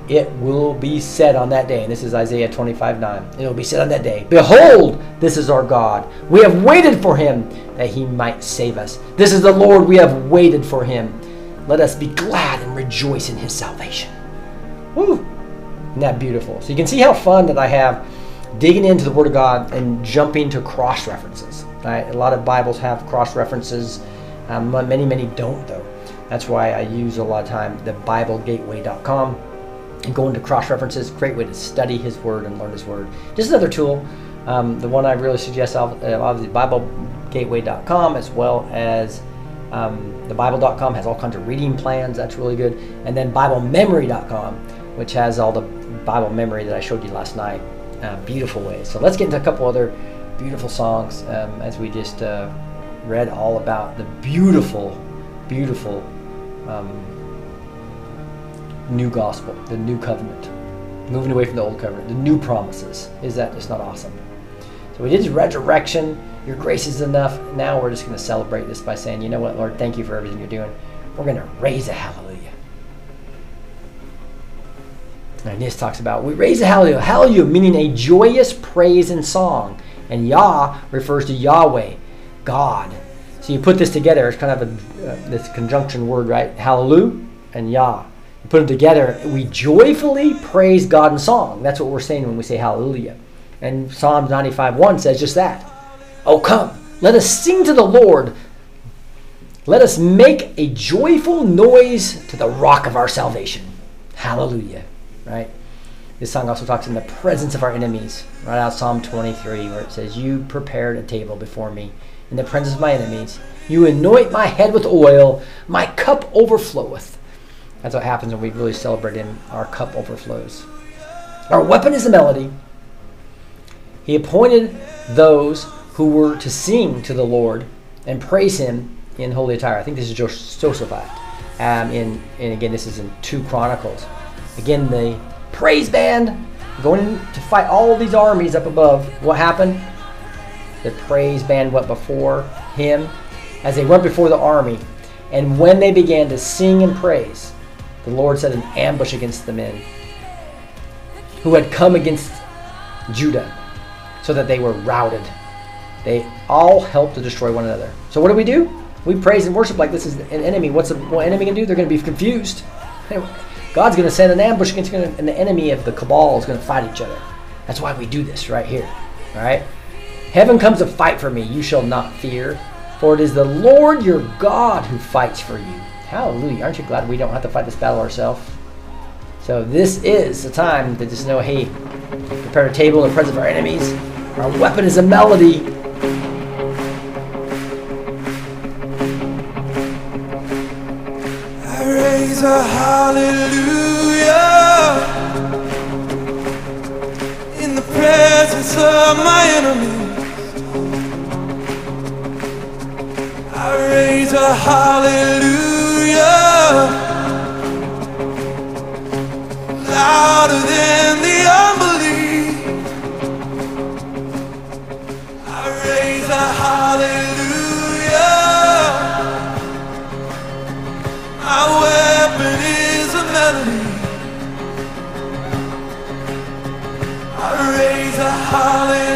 It will be said on that day, and this is Isaiah 25 9. It will be said on that day, Behold, this is our God. We have waited for him that he might save us. This is the Lord, we have waited for him. Let us be glad and rejoice in his salvation. Woo! Isn't that beautiful? So you can see how fun that I have digging into the Word of God and jumping to cross references. Right? A lot of Bibles have cross references. Um, many, many don't, though. That's why I use a lot of time the BibleGateway.com and go into cross references. Great way to study His Word and learn His Word. Just another tool. Um, the one I really suggest, uh, obviously, BibleGateway.com as well as um, the Bible.com has all kinds of reading plans. That's really good. And then BibleMemory.com, which has all the Bible memory that I showed you last night. Uh, beautiful ways. So let's get into a couple other beautiful songs um, as we just uh, read all about the beautiful, beautiful um, new gospel, the new covenant, moving away from the old covenant, the new promises. Is that just not awesome? So we did resurrection. Your grace is enough. Now we're just going to celebrate this by saying, you know what, Lord, thank you for everything you're doing. We're going to raise a hallelujah. And this talks about we raise a hallelujah. Hallelujah meaning a joyous praise and song. And Yah refers to Yahweh, God. So you put this together, it's kind of a uh, this conjunction word, right? Hallelujah and Yah. Put them together, we joyfully praise God in song. That's what we're saying when we say hallelujah. And Psalms 95 1 says just that. Oh, come, let us sing to the Lord. Let us make a joyful noise to the rock of our salvation. Hallelujah. Right? This song also talks in the presence of our enemies. Right out Psalm 23, where it says, You prepared a table before me in the presence of my enemies. You anoint my head with oil, my cup overfloweth. That's what happens when we really celebrate Him. Our cup overflows. Our weapon is the melody. He appointed those who were to sing to the Lord and praise Him in holy attire. I think this is Josaphat. Um, in, and again, this is in 2 Chronicles. Again, the praise band going to fight all these armies up above. What happened? The praise band went before him as they went before the army. And when they began to sing and praise, the Lord set an ambush against the men who had come against Judah so that they were routed. They all helped to destroy one another. So what do we do? We praise and worship like this is an enemy. What's an enemy going to do? They're going to be confused. God's going to send an ambush against and the enemy of the cabal is going to fight each other. That's why we do this right here. All right? Heaven comes to fight for me. You shall not fear, for it is the Lord your God who fights for you. Hallelujah. Aren't you glad we don't have to fight this battle ourselves? So this is the time to just know, hey, prepare a table in the presence of our enemies. Our weapon is a melody. I raise a hallelujah in the presence of my enemies. I raise a hallelujah louder than the unbelief. I raise a hallelujah. My weapon is a melody. I raise a hallelujah.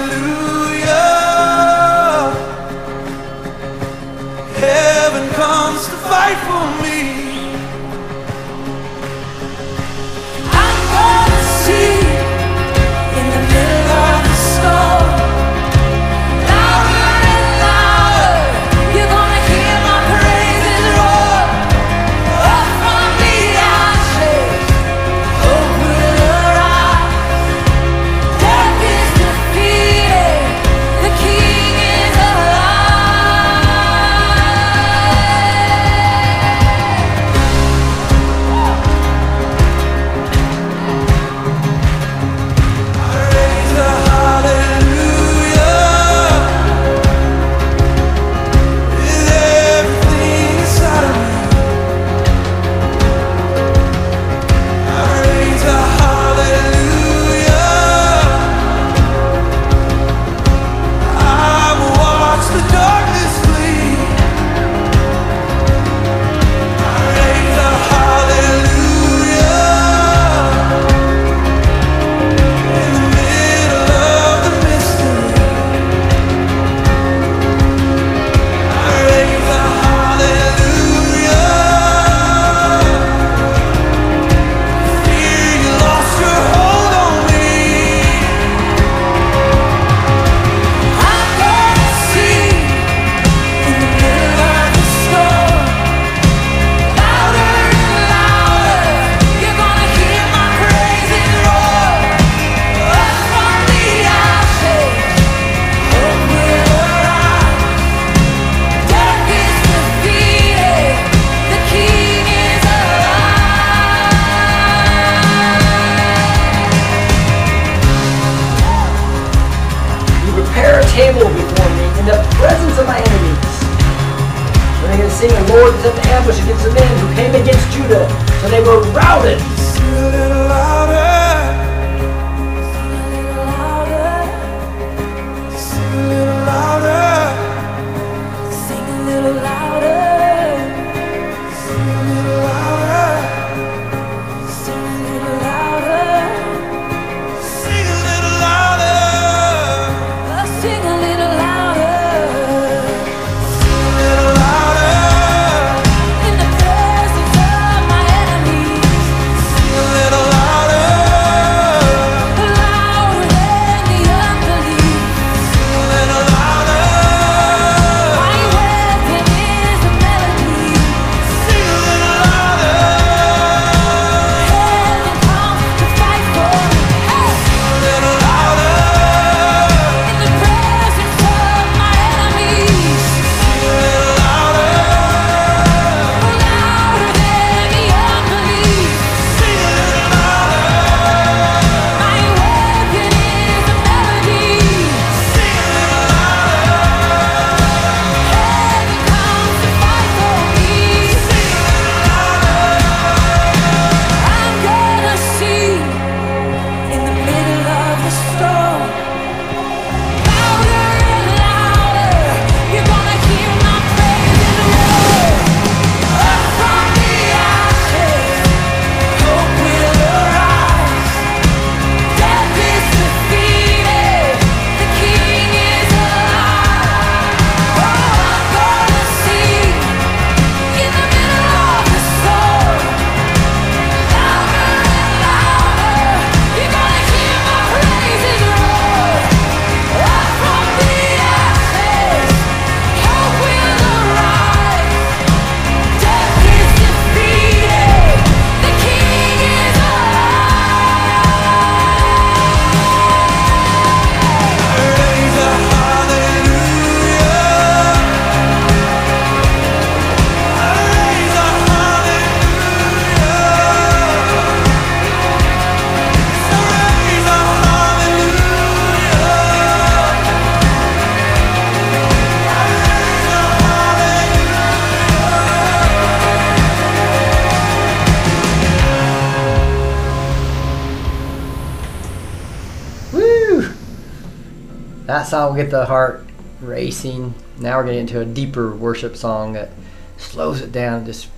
Will get the heart racing. Now we're getting into a deeper worship song that slows it down just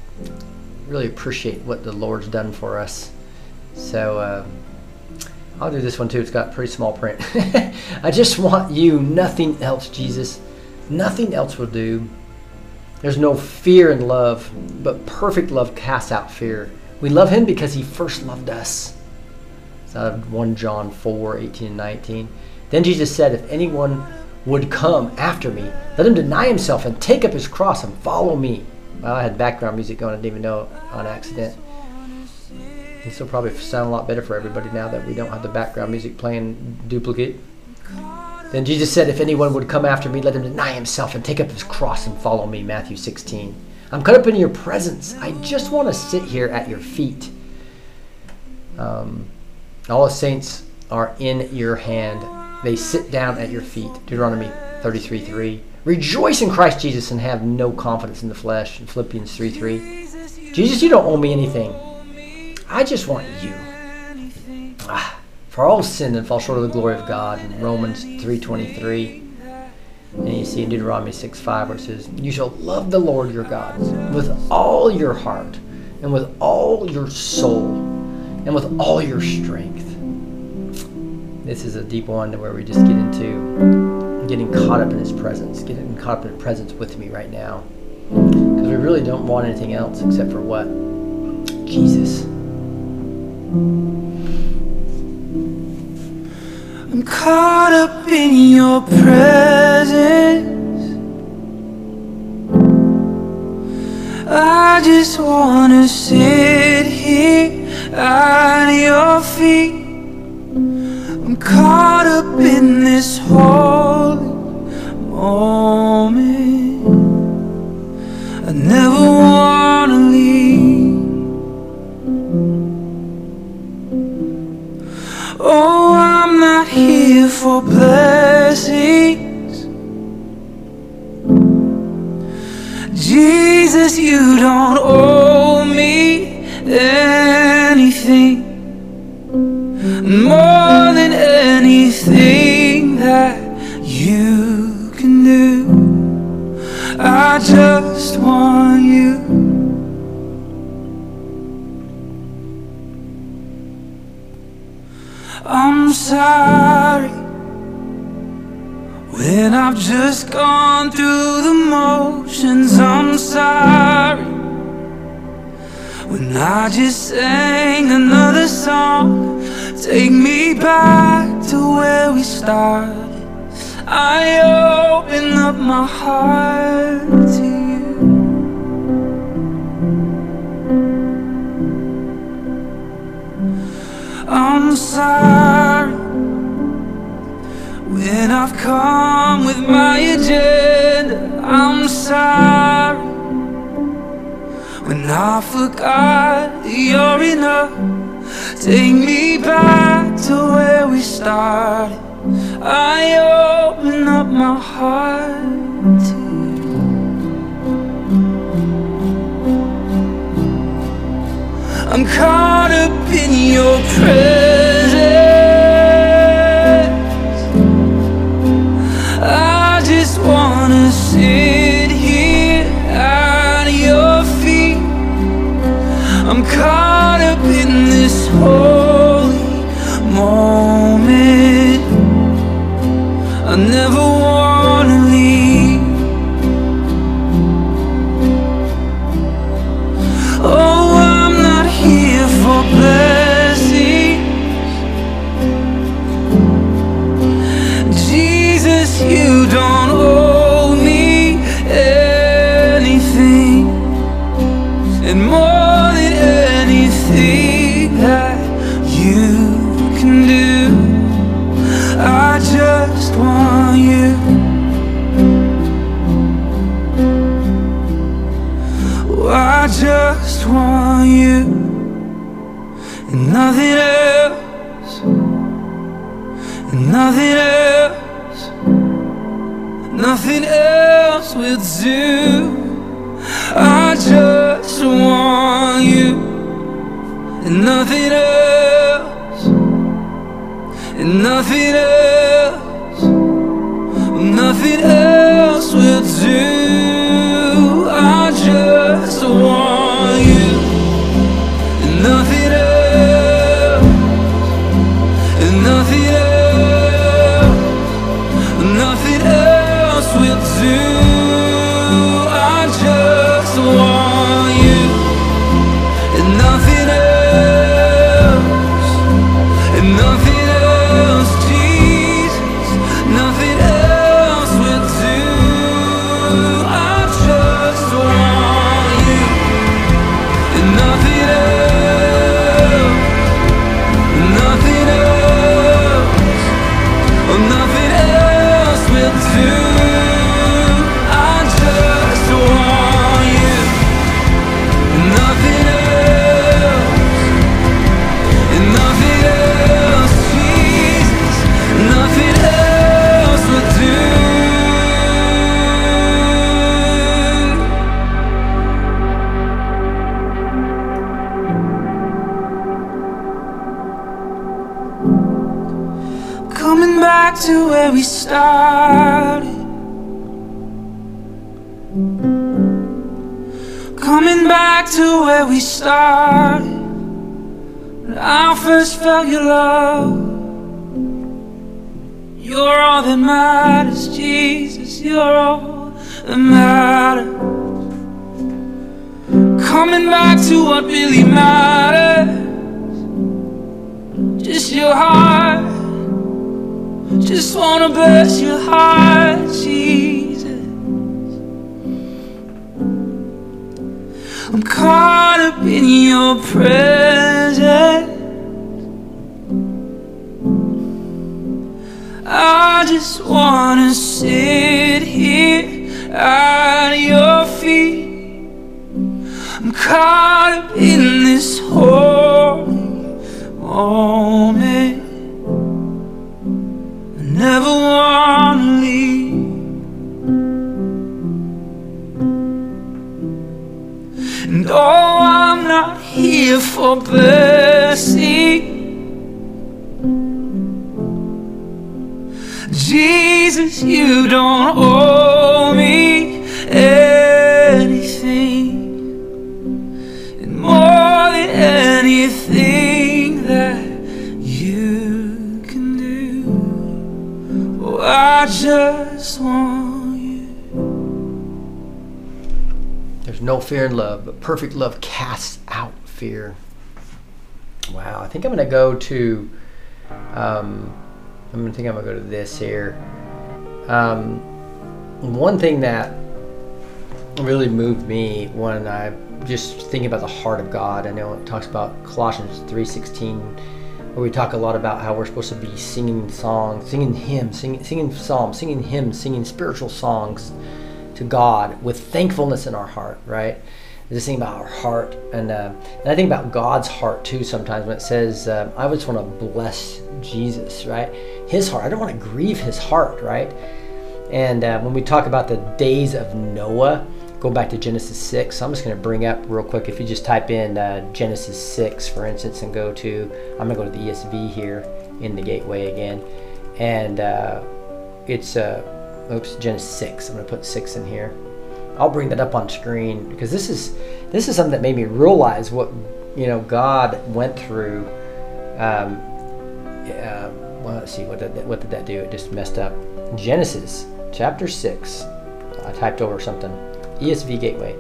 really appreciate what the Lord's done for us. So uh, I'll do this one too. It's got pretty small print. I just want you, nothing else, Jesus. Nothing else will do. There's no fear in love, but perfect love casts out fear. We love him because he first loved us. It's out of 1 John 4 18 and 19. Then Jesus said, If anyone would come after me, let him deny himself and take up his cross and follow me. Well, I had background music going, I didn't even know on accident. This will probably sound a lot better for everybody now that we don't have the background music playing duplicate. Then Jesus said, If anyone would come after me, let him deny himself and take up his cross and follow me. Matthew 16. I'm caught up in your presence. I just want to sit here at your feet. Um, all the saints are in your hand. They sit down at your feet. Deuteronomy 33 3. Rejoice in Christ Jesus and have no confidence in the flesh. In Philippians 3 3. Jesus, you don't owe me anything. I just want you. Ah, for all sin and fall short of the glory of God in Romans 3.23. And you see in Deuteronomy 6 5 where it says, You shall love the Lord your God with all your heart and with all your soul and with all your strength. This is a deep one where we just get into getting caught up in his presence, getting caught up in his presence with me right now. Because we really don't want anything else except for what? Jesus. I'm caught up in your presence. I just wanna sit here at your feet. I'm caught up in this holy moment. I never wanna leave. Oh, I'm not here for blessings. Jesus, you don't owe me anything More I just want you. I'm sorry when I've just gone through the motions. I'm sorry when I just sang another song. Take me back to where we started. I open up my heart to you. I'm sorry when I've come with my agenda. I'm sorry when I forgot you're enough. Take me back to where we started. I open up my heart to you. I'm caught up in your presence. Do. We. When I first felt your love. You're all that matters, Jesus. You're all that matters. Coming back to what really matters. Just your heart. Just wanna bless your heart, Jesus. Caught up in your presence. I just wanna sit here at your feet. I'm caught up in this holy moment. I never wanna leave. No, oh, I'm not here for mercy. Jesus, you don't owe me anything. And more than anything that you can do, oh, I just want. There's no fear in love, but perfect love casts out fear. Wow, I think I'm gonna go to. Um, I'm gonna think I'm gonna go to this here. Um, one thing that really moved me when I just thinking about the heart of God. I know it talks about Colossians 3:16, where we talk a lot about how we're supposed to be singing songs, singing hymns, singing, singing psalms, singing hymns, singing spiritual songs to God with thankfulness in our heart, right? Just think about our heart, and uh, and I think about God's heart too. Sometimes when it says, um, "I just want to bless Jesus," right? His heart. I don't want to grieve His heart, right? And uh, when we talk about the days of Noah, go back to Genesis 6. I'm just going to bring up real quick. If you just type in uh, Genesis 6, for instance, and go to, I'm going to go to the ESV here in the gateway again. And uh, it's, uh, oops, Genesis 6. I'm going to put 6 in here. I'll bring that up on screen because this is this is something that made me realize what you know God went through. Um, well, let's see what did that, what did that do? It just messed up. Genesis chapter six. I typed over something. ESV Gateway.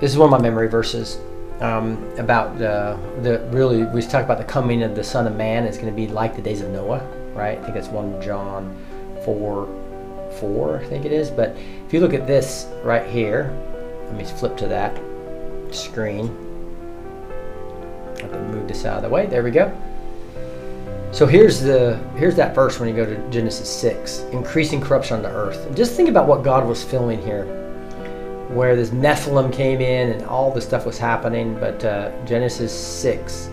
This is one of my memory verses um, about uh, the really. We talk about the coming of the Son of Man. It's going to be like the days of Noah, right? I think that's one John four four. I think it is. But if you look at this right here, let me flip to that screen. I to move this out of the way. There we go. So here's the here's that verse when you go to Genesis 6, increasing corruption on the earth. And just think about what God was filming here, where this Nephilim came in and all this stuff was happening. But uh, Genesis 6,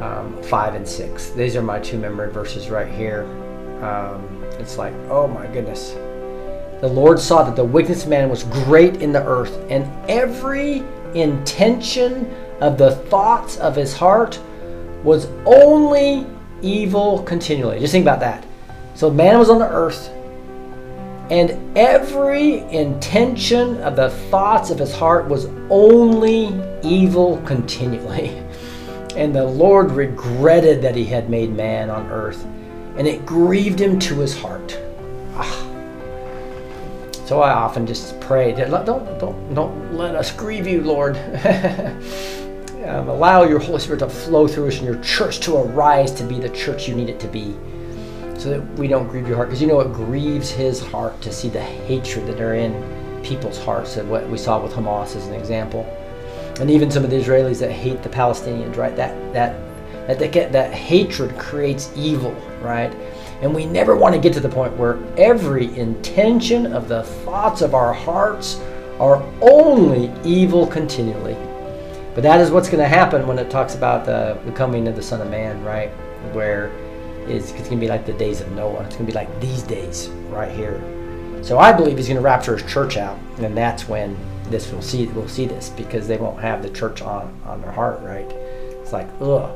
um, 5 and 6. These are my two memory verses right here. Um, it's like, oh my goodness. The Lord saw that the wickedness of man was great in the earth, and every intention of the thoughts of his heart was only evil continually. Just think about that. So man was on the earth, and every intention of the thoughts of his heart was only evil continually. And the Lord regretted that he had made man on earth, and it grieved him to his heart. Ah. So I often just pray, that don't, don't, don't let us grieve you, Lord. um, allow your Holy Spirit to flow through us and your church to arise to be the church you need it to be so that we don't grieve your heart. Because you know it grieves his heart to see the hatred that are in people's hearts, and what we saw with Hamas as an example. And even some of the Israelis that hate the Palestinians, right? That that that that, that hatred creates evil, right? And we never want to get to the point where every intention of the thoughts of our hearts are only evil continually. But that is what's going to happen when it talks about the, the coming of the Son of Man, right? Where it's, it's going to be like the days of Noah. It's going to be like these days right here. So I believe he's going to rapture his church out, and that's when this will see we'll see this because they won't have the church on on their heart, right? It's like ugh.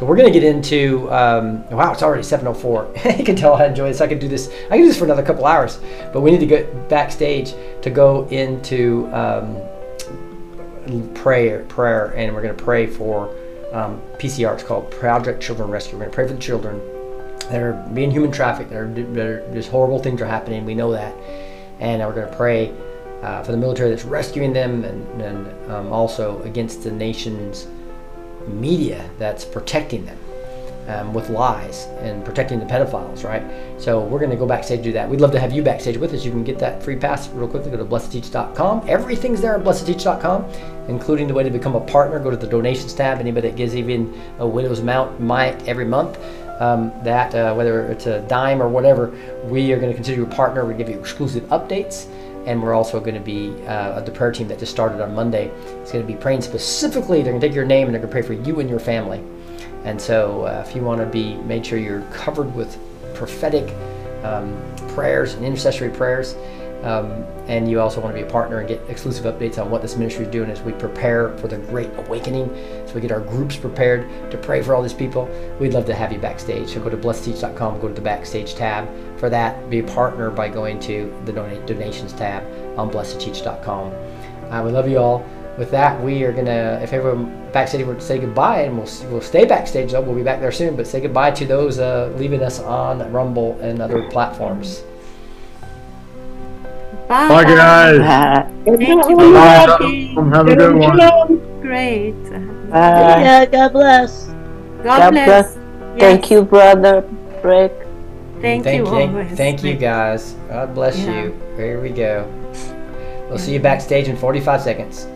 So we're going to get into um, wow, it's already 7:04. you can tell I enjoy this. I could do this. I can do this for another couple hours, but we need to get backstage to go into. Um, prayer, prayer, and we're going to pray for um, PCR. It's called Project Children Rescue. We're to pray for the children that are being human trafficked. That are just horrible things are happening. We know that, and we're going to pray uh, for the military that's rescuing them, and, and um, also against the nation's media that's protecting them. Um, with lies and protecting the pedophiles, right? So we're going to go backstage do that. We'd love to have you backstage with us. You can get that free pass real quickly. Go to blessed2teach.com. Everything's there at blessed2teach.com, including the way to become a partner. Go to the donations tab. Anybody that gives even a widow's amount might every month. Um, that uh, whether it's a dime or whatever, we are going to consider you a partner. We give you exclusive updates and we're also going to be uh, the prayer team that just started on Monday. It's going to be praying specifically. They're going to take your name and they're going to pray for you and your family. And so, uh, if you want to be made sure you're covered with prophetic um, prayers and intercessory prayers, um, and you also want to be a partner and get exclusive updates on what this ministry is doing as we prepare for the great awakening, so we get our groups prepared to pray for all these people, we'd love to have you backstage. So go to blessed2teach.com, go to the backstage tab. For that, be a partner by going to the donate donations tab on blessed2teach.com. Uh, we love you all. with that, we are gonna. If everyone backstage would say goodbye, and we'll we'll stay backstage though. We'll be back there soon, but say goodbye to those uh, leaving us on Rumble and other platforms. Bye. Bye, guys. Thank you. Bye. Have a good one. Great. Bye. Yeah, God bless. God, God bless. bless. Thank you, brother Rick. Thank, thank you. thank, thank you guys. God bless Yeah. you. Here we go. We'll see you backstage in 45 seconds.